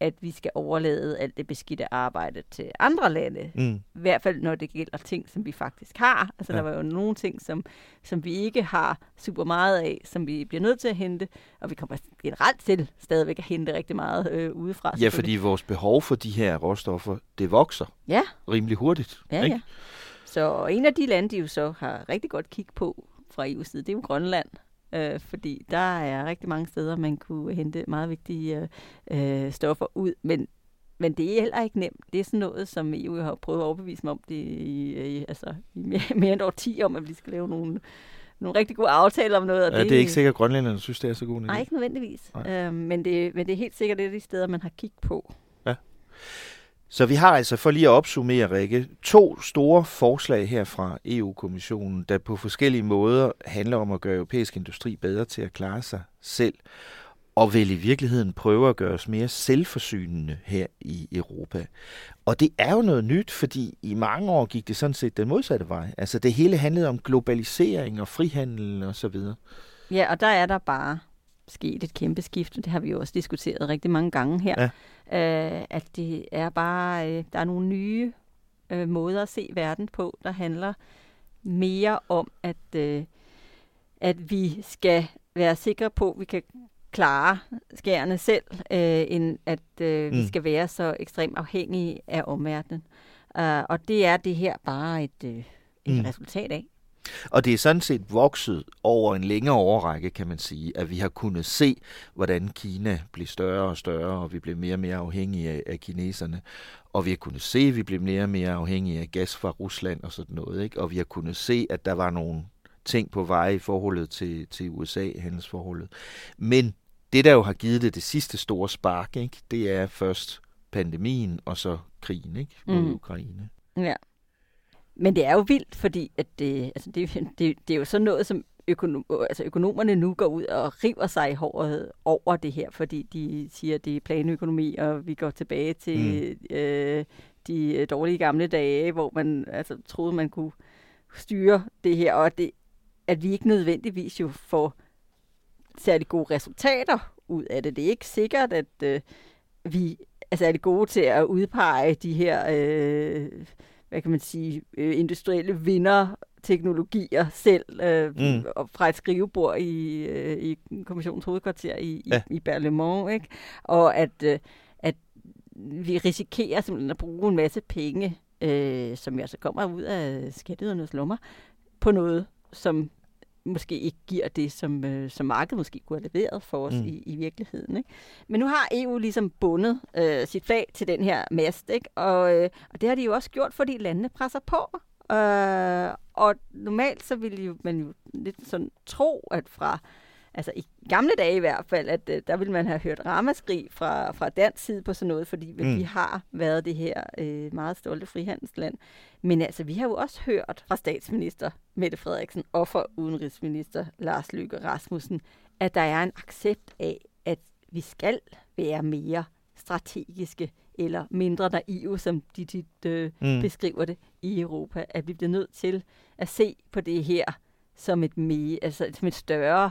at vi skal overlade alt det beskidte arbejde til andre lande. Mm. I hvert fald, når det gælder ting, som vi faktisk har. Altså, ja. der var jo nogle ting, som, som vi ikke har super meget af, som vi bliver nødt til at hente, og vi kommer generelt til stadigvæk at hente rigtig meget øh, udefra. Ja, fordi vores behov for de her råstoffer, det vokser ja. rimelig hurtigt. Ja, ikke? ja. Så en af de lande, de jo så har rigtig godt kig på fra EU's side, det er jo Grønland øh, fordi der er rigtig mange steder, man kunne hente meget vigtige øh, stoffer ud, men men det er heller ikke nemt. Det er sådan noget, som EU har prøvet at overbevise mig om det i, i, altså, i mere, mere end år 10 om, at vi skal lave nogle, nogle rigtig gode aftaler om noget. Og ja, det, det er ikke sikkert, at grønlænderne synes, det er så god Nej, ikke nødvendigvis. Øh, men, det, men det er helt sikkert det er de steder, man har kigget på. Ja. Så vi har altså, for lige at opsummere, Rikke, to store forslag her fra EU-kommissionen, der på forskellige måder handler om at gøre europæisk industri bedre til at klare sig selv, og vil i virkeligheden prøve at gøre os mere selvforsynende her i Europa. Og det er jo noget nyt, fordi i mange år gik det sådan set den modsatte vej. Altså det hele handlede om globalisering og frihandel og så videre. Ja, og der er der bare sket et kæmpe skift. Det har vi jo også diskuteret rigtig mange gange her. Ja øh, at det er bare, øh, der er nogle nye øh, måder at se verden på, der handler mere om, at, øh, at vi skal være sikre på, at vi kan klare skærene selv, øh, end at øh, mm. vi skal være så ekstremt afhængige af omverdenen. Uh, og det er det her bare et, øh, et mm. resultat af. Og det er sådan set vokset over en længere overrække, kan man sige, at vi har kunnet se, hvordan Kina blev større og større, og vi blev mere og mere afhængige af, af kineserne. Og vi har kunnet se, at vi blev mere og mere afhængige af gas fra Rusland og sådan noget. Ikke? Og vi har kunnet se, at der var nogle ting på vej i forholdet til, til USA, handelsforholdet. Men det, der jo har givet det det sidste store spark, ikke? det er først pandemien og så krigen ikke? mod mm. Ukraine. Ja. Men det er jo vildt, fordi at det, altså det, det, det er jo sådan noget, som økonom, altså økonomerne nu går ud og river sig i håret over det her, fordi de siger, at det er planøkonomi, og vi går tilbage til mm. øh, de dårlige gamle dage, hvor man altså, troede, man kunne styre det her, og det, at vi ikke nødvendigvis jo får særlig gode resultater ud af det. Det er ikke sikkert, at øh, vi er særlig gode til at udpege de her... Øh, hvad kan man sige, øh, industrielle vinder teknologier selv øh, mm. fra et skrivebord i, øh, i kommissionens hovedkvarter i, ja. i, i Berlemont, ikke? Og at, øh, at vi risikerer simpelthen at bruge en masse penge, øh, som altså kommer ud af skatteydernes lommer, på noget, som måske ikke giver det, som, øh, som markedet måske kunne have leveret for os mm. i, i virkeligheden. Ikke? Men nu har EU ligesom bundet øh, sit flag til den her mast, ikke? Og, øh, og det har de jo også gjort, fordi landene presser på. Øh, og normalt så ville jo, man jo lidt sådan tro, at fra altså i gamle dage i hvert fald, at øh, der ville man have hørt ramaskrig fra, fra dansk side på sådan noget, fordi mm. vi har været det her øh, meget stolte frihandelsland. Men altså, vi har jo også hørt fra statsminister Mette Frederiksen og fra udenrigsminister Lars Løkke Rasmussen, at der er en accept af, at vi skal være mere strategiske eller mindre naive, som de tit øh, mm. beskriver det i Europa. At vi bliver nødt til at se på det her som et, mere, altså, som et større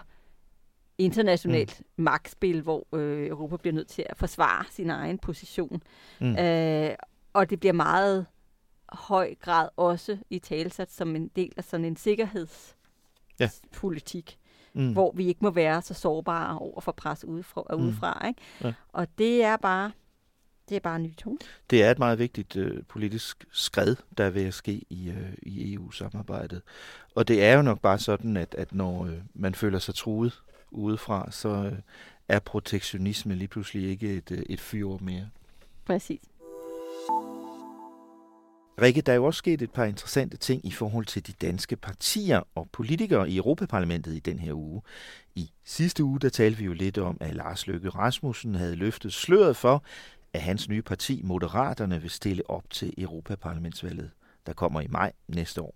internationalt mm. magtspil, hvor øh, Europa bliver nødt til at forsvare sin egen position. Mm. Øh, og det bliver meget høj grad også i talsat som en del af sådan en sikkerhedspolitik, ja. mm. hvor vi ikke må være så sårbare over for pres udefra. Mm. udefra ikke? Ja. Og det er bare det er bare en ny tone. Det er et meget vigtigt øh, politisk skred, der er ved at ske i, øh, i EU-samarbejdet. Og det er jo nok bare sådan, at, at når øh, man føler sig truet udefra, så øh, er protektionisme lige pludselig ikke et, øh, et fyrord mere. Præcis. Rikke, der er jo også sket et par interessante ting i forhold til de danske partier og politikere i Europaparlamentet i den her uge. I sidste uge, der talte vi jo lidt om, at Lars Løkke Rasmussen havde løftet sløret for, at hans nye parti, Moderaterne, vil stille op til Europaparlamentsvalget, der kommer i maj næste år.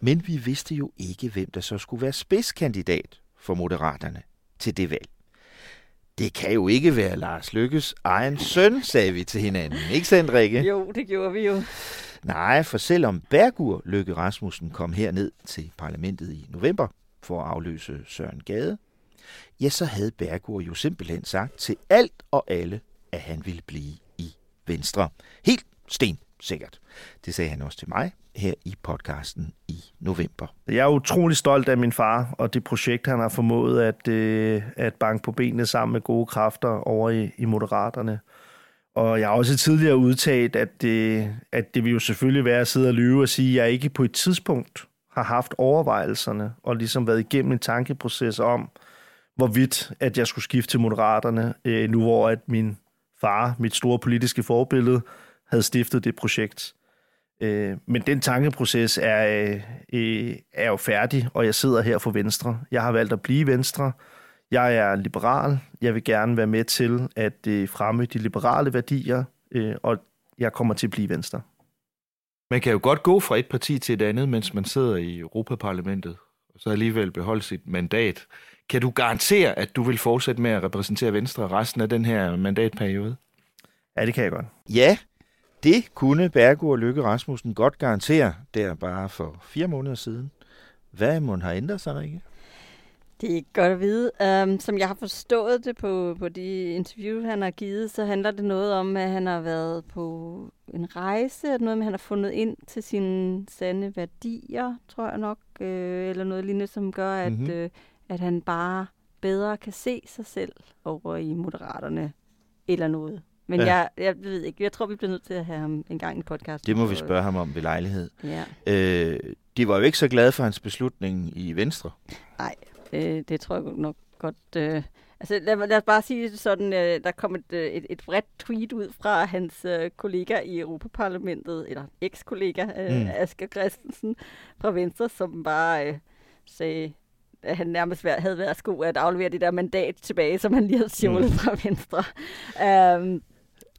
Men vi vidste jo ikke, hvem der så skulle være spidskandidat for Moderaterne til det valg. Det kan jo ikke være Lars Lykkes egen søn, sagde vi til hinanden. Ikke sandt, Rikke? Jo, det gjorde vi jo. Nej, for selvom Bergur Lykke Rasmussen kom herned til parlamentet i november for at afløse Søren Gade, ja, så havde Bergur jo simpelthen sagt til alt og alle, at han ville blive i Venstre. Helt sten sikkert. Det sagde han også til mig her i podcasten i november. Jeg er utrolig stolt af min far og det projekt, han har formået at, øh, at banke på benene sammen med gode kræfter over i, i Moderaterne. Og jeg har også tidligere udtalt, at det, at det vil jo selvfølgelig være at sidde og lyve og sige, at jeg ikke på et tidspunkt har haft overvejelserne og ligesom været igennem en tankeproces om, hvorvidt at jeg skulle skifte til Moderaterne, øh, nu hvor at min far, mit store politiske forbillede, havde stiftet det projekt. Øh, men den tankeproces er, øh, er jo færdig, og jeg sidder her for Venstre. Jeg har valgt at blive Venstre. Jeg er liberal. Jeg vil gerne være med til at øh, fremme de liberale værdier, øh, og jeg kommer til at blive Venstre. Man kan jo godt gå fra et parti til et andet, mens man sidder i Europaparlamentet, og så alligevel beholde sit mandat. Kan du garantere, at du vil fortsætte med at repræsentere Venstre resten af den her mandatperiode? Ja, det kan jeg godt. Ja, det kunne Bergur Lykke Rasmussen godt garantere der bare for fire måneder siden. Hvad må har ændret sig, Rikke? Det er ikke godt at vide. Um, som jeg har forstået det på, på de interviews, han har givet, så handler det noget om, at han har været på en rejse, at noget med, at han har fundet ind til sine sande værdier, tror jeg nok, øh, eller noget lignende, som gør, at, mm-hmm. øh, at han bare bedre kan se sig selv over i Moderaterne, eller noget Men Ja. jeg, jeg ved ikke, jeg tror, vi bliver nødt til at have ham en gang i podcast. Det må vi spørge ham om ved lejlighed. Ja. Øh, de var jo ikke så glade for hans beslutning i Venstre. Nej, det, det tror jeg nok godt. Øh, altså, lad, lad os bare sige sådan, øh, der kom et, øh, et, et bredt tweet ud fra hans øh, kollega i Europaparlamentet, eller eks-kollega, øh, Mm. Asger Christensen fra Venstre, som bare øh, sagde, at han nærmest havde været sko at aflevere det der mandat tilbage, som han lige havde stjålet mm. fra Venstre. Um,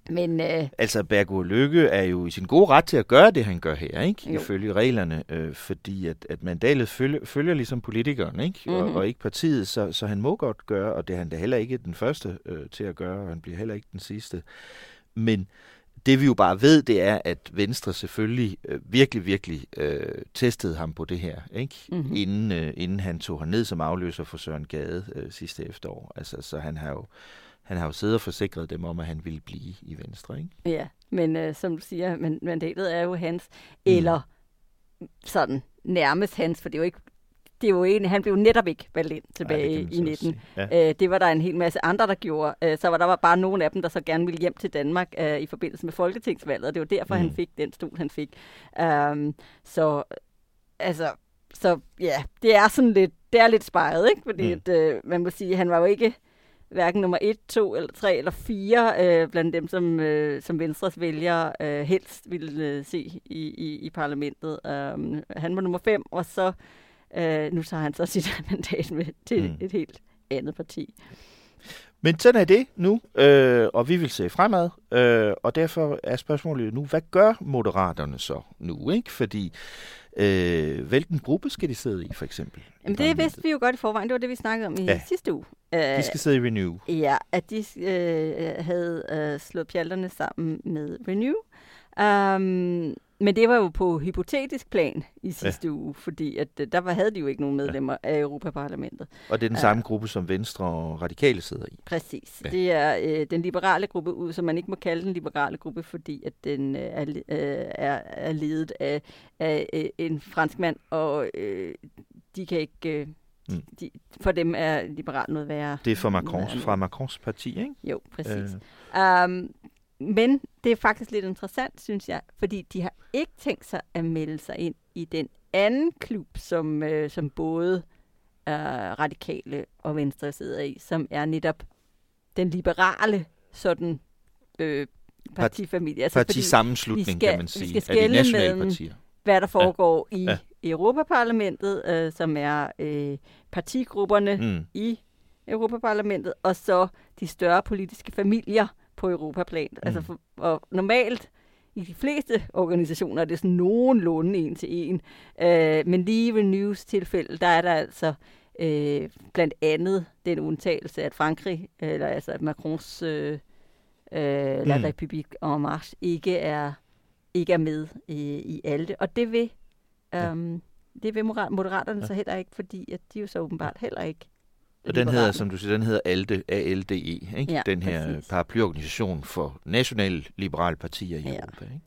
men øh, Altså, Bergur Lykke er jo i sin gode ret til at gøre det, han gør her, ikke? Jo. Ifølge reglerne, øh, fordi at, at mandatet følger, følger ligesom politikeren, ikke? Mm-hmm. Og, Mhm. og ikke partiet, så, så han må godt gøre, og det er han da heller ikke den første øh, til at gøre, og han bliver heller ikke den sidste. Men det vi jo bare ved, det er, at Venstre selvfølgelig øh, virkelig, virkelig øh, testede ham på det her, ikke? Mhm. Mm-hmm. Inden, øh, inden han tog ham ned som afløser for Søren Gade øh, sidste efterår. Altså, så han har jo han har jo siddet og forsikret dem om, at han ville blive i Venstre, ikke? Ja, men øh, som du siger, man, mandatet er jo hans, eller sådan nærmest hans, for det er jo ikke det er jo en, han blev netop ikke valgt ind tilbage man i så 19. sige. Ja. Øh, det var der en hel masse andre, der gjorde. Øh, så var der var bare nogle af dem, der så gerne ville hjem til Danmark øh, i forbindelse med Folketingsvalget, og det var derfor, mm. Mm. han fik den stol, han fik. Um, så altså, så ja, det er sådan lidt, det er lidt spejret, ikke? Fordi Mm. mm. at, øh, man må sige, han var jo ikke hverken nummer 1, 2 eller 3 eller 4 øh, blandt dem, som, øh, som Venstres vælgere øh, helst ville øh, se i, i, i parlamentet. Um, han var nummer 5, og så øh, nu tager han så sit mandat med til Mm. et helt andet parti. Men sådan er det nu, øh, og vi vil se fremad, øh, og derfor er spørgsmålet nu, hvad gør moderaterne så nu? ikke? Fordi, øh, hvilken gruppe skal de sidde i, for eksempel? Jamen det vidste vi jo godt i forvejen. Det var det, vi snakkede om i Ja. sidste uge. De skal sidde i Renew. Ja, at de øh, havde øh, slået pjalterne sammen med Renew. Um, men det var jo på hypotetisk plan i sidste ja. uge, fordi at, øh, der var, havde de jo ikke nogen medlemmer ja. af Europaparlamentet. Og det er den samme gruppe, som Venstre og Radikale sidder i. Præcis. Ja. Det er øh, den liberale gruppe, ud, som man ikke må kalde den liberale gruppe, fordi at den øh, er, øh, er, er ledet af, af øh, en franskmand, og øh, de kan ikke... Øh, Mm. de, for dem er liberal noget værre. Det er fra Macrons, fra Macrons parti, ikke? Jo, præcis. Øh. Um, men det er faktisk lidt interessant, synes jeg, fordi de har ikke tænkt sig at melde sig ind i den anden klub, som, øh, som både øh, radikale og venstre sidder i, som er netop den liberale sådan øh, partifamilie. Parti- partisammenslutning, skal, kan man sige, Vi af skal de skelne nationale mellem, partier. hvad der foregår Ja. i Ja. Europaparlamentet, øh, som er øh, partigrupperne Mm. i Europaparlamentet, og så de større politiske familier på Europaplan. Mm. Altså for, og normalt i de fleste organisationer er det sådan nogenlunde en til en. Øh, men lige i Renews tilfælde, der er der altså øh, blandt andet den undtagelse, at Frankrig, eller altså at Macrons øh, øh, La Mm. République en Marche ikke er, ikke er med i, i alle. Og det vil, um, det vil moder- moderaterne ja. så heller ikke, fordi at de jo så åbenbart heller ikke Og den hedder, som du siger, den hedder ALDE, ALDE, ikke? Ja, den her præcis. paraplyorganisation for nationale liberale partier i ja. Europa. Ikke?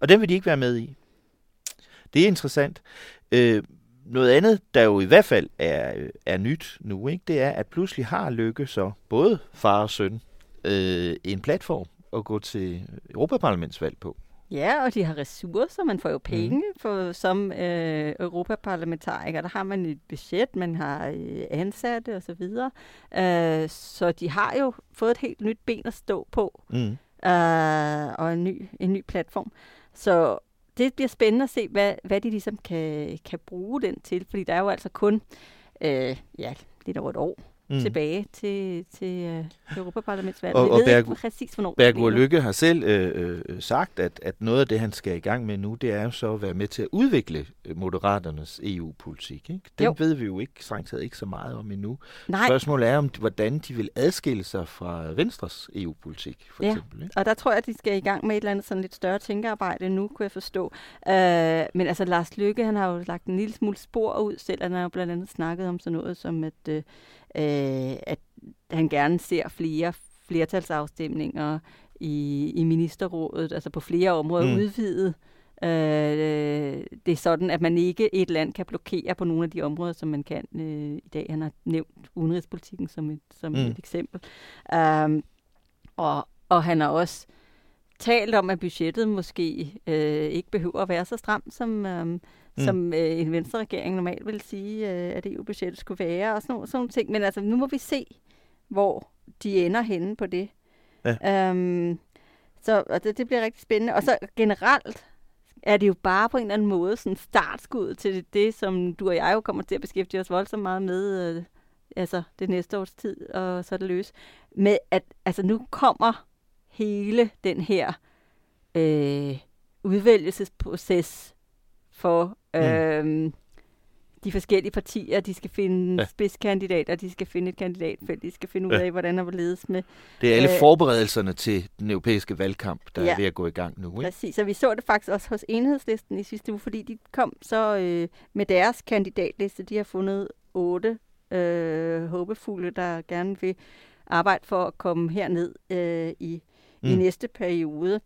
Og den vil de ikke være med i. Det er interessant. Øh, noget andet, der jo i hvert fald er, er nyt nu, ikke, det er, at pludselig har Lykke så både far og søn øh, en platform at gå til Europaparlamentsvalg på. Ja, og de har ressourcer. Man får jo penge Mhm. mm. for, som øh, europaparlamentariker. Der har man et budget, man har øh, ansatte osv. Øh, så de har jo fået et helt nyt ben at stå på. Mm. Øh, og en ny, en ny platform. Så det bliver spændende at se, hvad, hvad de ligesom kan, kan bruge den til. Fordi der er jo altså kun øh, ja, lidt over et år mm. tilbage til, til øh, Europaparlamentsvalget. Og, Vi og ved Berg, ikke præcis, hvornår det bliver. Lykke har selv øh, øh, sagt, at, at noget af det, han skal i gang med nu, det er jo så at være med til at udvikle øh, Moderaternes EU-politik. Ikke? Den Jo. ved vi jo ikke, strengt taget ikke så meget om endnu. Nej. Spørgsmålet er, om hvordan de vil adskille sig fra Venstres EU-politik, for ja. eksempel. Ikke? og der tror jeg, at de skal i gang med et eller andet sådan lidt større tænkearbejde nu, kunne jeg forstå. Øh, men altså, Lars Lykke, han har jo lagt en lille smule spor ud selv. Han har jo blandt andet snakket om sådan noget som, at, øh, øh, at han gerne ser flere flertalsafstemninger i, i ministerrådet, altså på flere områder Mm. udvidet. Øh, det er sådan, at man ikke et land kan blokere på nogle af de områder, som man kan øh, i dag. Han har nævnt udenrigspolitikken som et, som Mm. et eksempel. Um, og og han har også talt om, at budgettet måske øh, ikke behøver at være så stramt, som, øh, mm. som øh, en venstreregering normalt vil sige, øh, at EU-budgettet skulle være, og sådan sådan nogle ting. Men altså, nu må vi se, hvor de ender henne på det. Ja. Øhm, så og det, det bliver rigtig spændende. Og så generelt er det jo bare på en eller anden måde sådan startskud til det, det, som du og jeg jo kommer til at beskæftige os voldsomt meget med, øh, altså det næste års tid, og så er det løs. Med at, altså nu kommer hele den her øh, udvælgelsesproces for øh, mm de forskellige partier, de skal finde ja. spidskandidater, de skal finde et kandidatfelt, de skal finde ud af, ja. hvordan der ledes med. Det er alle øh, forberedelserne til den europæiske valgkamp, der ja. er ved at gå i gang nu. Ikke? Præcis, og vi så det faktisk også hos enhedslisten i sidste uge, fordi de kom så øh, med deres kandidatliste. De har fundet otte øh, håbefulde, der gerne vil arbejde for at komme herned øh, i, mm. i næste periode.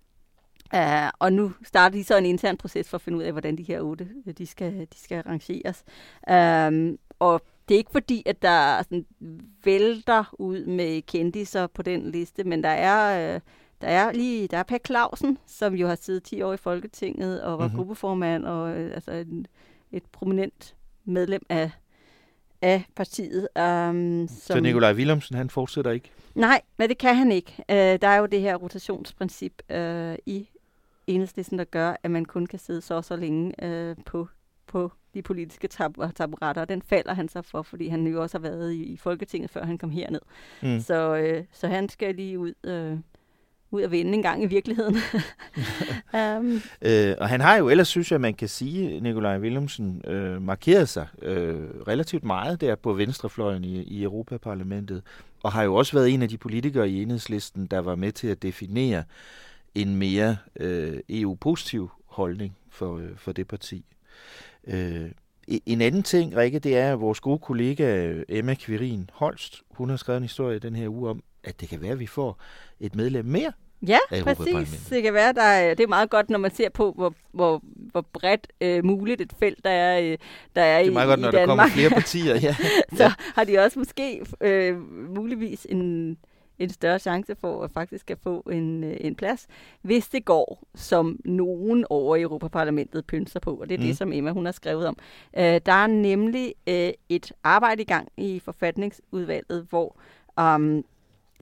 Uh, og nu starter de så en intern proces for at finde ud af, hvordan de her otte øh, de skal, de skal arrangeres. Uh, og det er ikke fordi, at der sådan vælter ud med kendiser på den liste, men der er, uh, der er lige der er Per Clausen, som jo har siddet 10 år i Folketinget og var mm-hmm. gruppeformand og uh, altså et, et prominent medlem af, af partiet. Um, som, så Nikolaj Willumsen, han fortsætter ikke? Nej, men det kan han ikke. Uh, der er jo det her rotationsprincip uh, i enhedslisten, der gør, at man kun kan sidde så og så længe øh, på, på de politiske tab- taburetter, og den falder han så for, fordi han jo også har været i, i Folketinget, før han kom herned. Mm. Så, øh, så han skal lige ud, øh, ud og vinde en gang i virkeligheden. um. øh, og han har jo ellers, synes jeg, man kan sige, Nikolaj Willumsen øh, markeret sig øh, relativt meget der på venstrefløjen i, i Europaparlamentet, og har jo også været en af de politikere i enhedslisten, der var med til at definere en mere øh, EU-positiv holdning for, øh, for det parti. Øh, en anden ting, Rikke, det er, at vores gode kollega Emma Quirin Holst, hun har skrevet en historie den her uge om, at det kan være, at vi får et medlem mere Ja, præcis. Det kan være, der er, det er meget godt, når man ser på, hvor, hvor, hvor bredt øh, muligt et felt der er, øh, der er i Det er meget i, godt, når der kommer flere partier. Ja. så har de også måske øh, muligvis en, en større chance for at faktisk skal få en, øh, en plads, hvis det går, som nogen over i Europaparlamentet pynser på, og det er mm. det, som Emma hun har skrevet om. Øh, der er nemlig øh, et arbejde i gang i forfatningsudvalget, hvor um,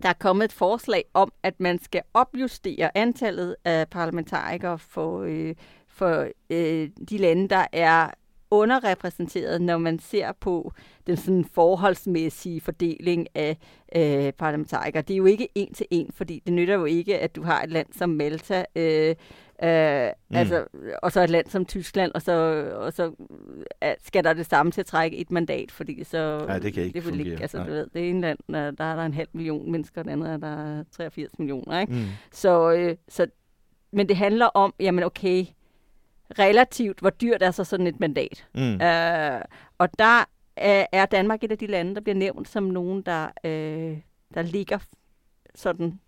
der er kommet et forslag om, at man skal opjustere antallet af parlamentarikere for, øh, for øh, de lande, der er underrepræsenteret, når man ser på den sådan forholdsmæssige fordeling af øh, parlamentarikere. Det er jo ikke en til en, fordi det nytter jo ikke, at du har et land som Malta, øh, øh, mm. altså, og så et land som Tyskland, og så, og så øh, skal der det samme til at trække et mandat, fordi så... Nej, det kan ikke det fungere. Ikke, altså, du ved, det ene land, der, der er der en halv million mennesker, og det andet er der 83 millioner, ikke? Mm. Så, øh, så, men det handler om, jamen okay, relativt, hvor dyrt er så sådan et mandat. Mm. Øh, og der er, er Danmark et af de lande, der bliver nævnt som nogen, der, øh, der ligger sådan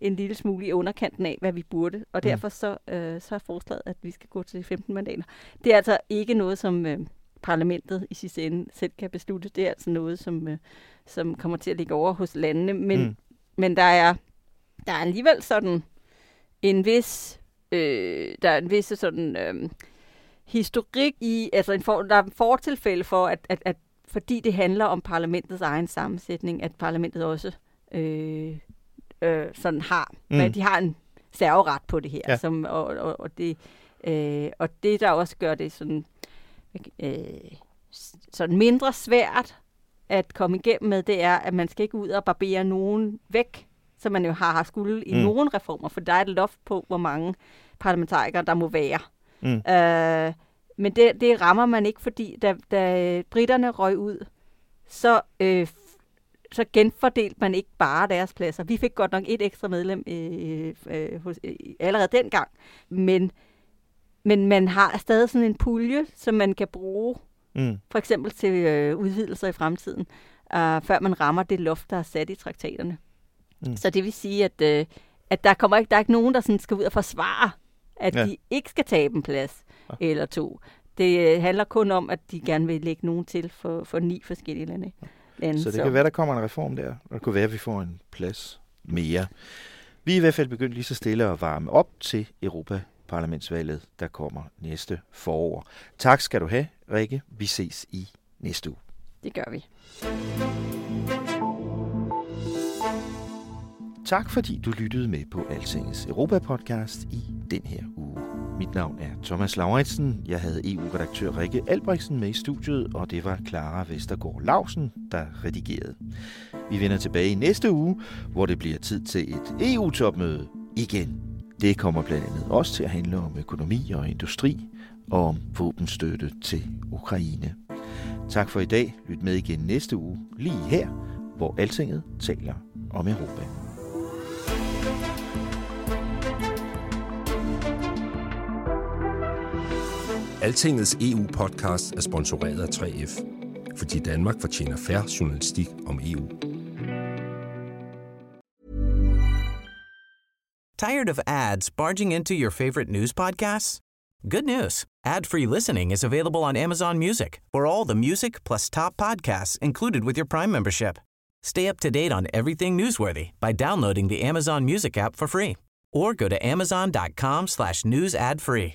en lille smule i underkanten af, hvad vi burde. Og mm. derfor så, øh, så er forslaget, at vi skal gå til 15 mandater. Det er altså ikke noget, som øh, parlamentet i sidste ende selv kan beslutte. Det er altså noget, som, øh, som kommer til at ligge over hos landene. Men, mm. men der, er, der er alligevel sådan en vis øh, der er en vis sådan øh, historik i, altså en for, der er en fortilfælde for, at, at, at fordi det handler om parlamentets egen sammensætning, at parlamentet også øh, øh, sådan har, mm. men de har en serveret på det her, ja. som, og, og, og, det, øh, og det der også gør det sådan, øh, sådan mindre svært at komme igennem med, det er, at man skal ikke ud og barbere nogen væk som man jo har haft skulle i mm. nogle reformer, for der er et loft på, hvor mange parlamentarikere der må være. Mm. Øh, men det, det rammer man ikke, fordi da, da britterne røg ud, så, øh, så genfordelte man ikke bare deres pladser. Vi fik godt nok et ekstra medlem øh, øh, hos, øh, allerede dengang, men, men man har stadig sådan en pulje, som man kan bruge, mm. for eksempel til øh, udvidelser i fremtiden, øh, før man rammer det loft, der er sat i traktaterne. Mm. Så det vil sige, at, øh, at der, kommer ikke, der er ikke nogen, der sådan skal ud og forsvare, at ja. de ikke skal tabe en plads ja. eller to. Det øh, handler kun om, at de gerne vil lægge nogen til for, for ni forskellige lande. lande. Så det så. kan være, der kommer en reform der. Og det kunne være, at vi får en plads mere. Vi er i hvert fald begyndt lige så stille at varme op til Europaparlamentsvalget, der kommer næste forår. Tak skal du have, Rikke. Vi ses i næste uge. Det gør vi. Tak fordi du lyttede med på Altingets Europa-podcast i den her uge. Mit navn er Thomas Lauritsen. Jeg havde EU-redaktør Rikke Albrechtsen med i studiet, og det var Clara Vestergaard Lausen, der redigerede. Vi vender tilbage i næste uge, hvor det bliver tid til et EU-topmøde igen. Det kommer blandt andet også til at handle om økonomi og industri og om våbenstøtte til Ukraine. Tak for i dag. Lyt med igen næste uge, lige her, hvor Altinget taler om Europa. Altingets EU-podcast er sponsoreret af 3F, fordi Danmark fortjener færre journalistik om EU. Tired of ads barging into your favorite news podcasts? Good news. Ad-free listening is available on Amazon Music for all the music plus top podcasts included with your Prime membership. Stay up to date on everything newsworthy by downloading the Amazon Music app for free or go to amazon.com slash news ad free.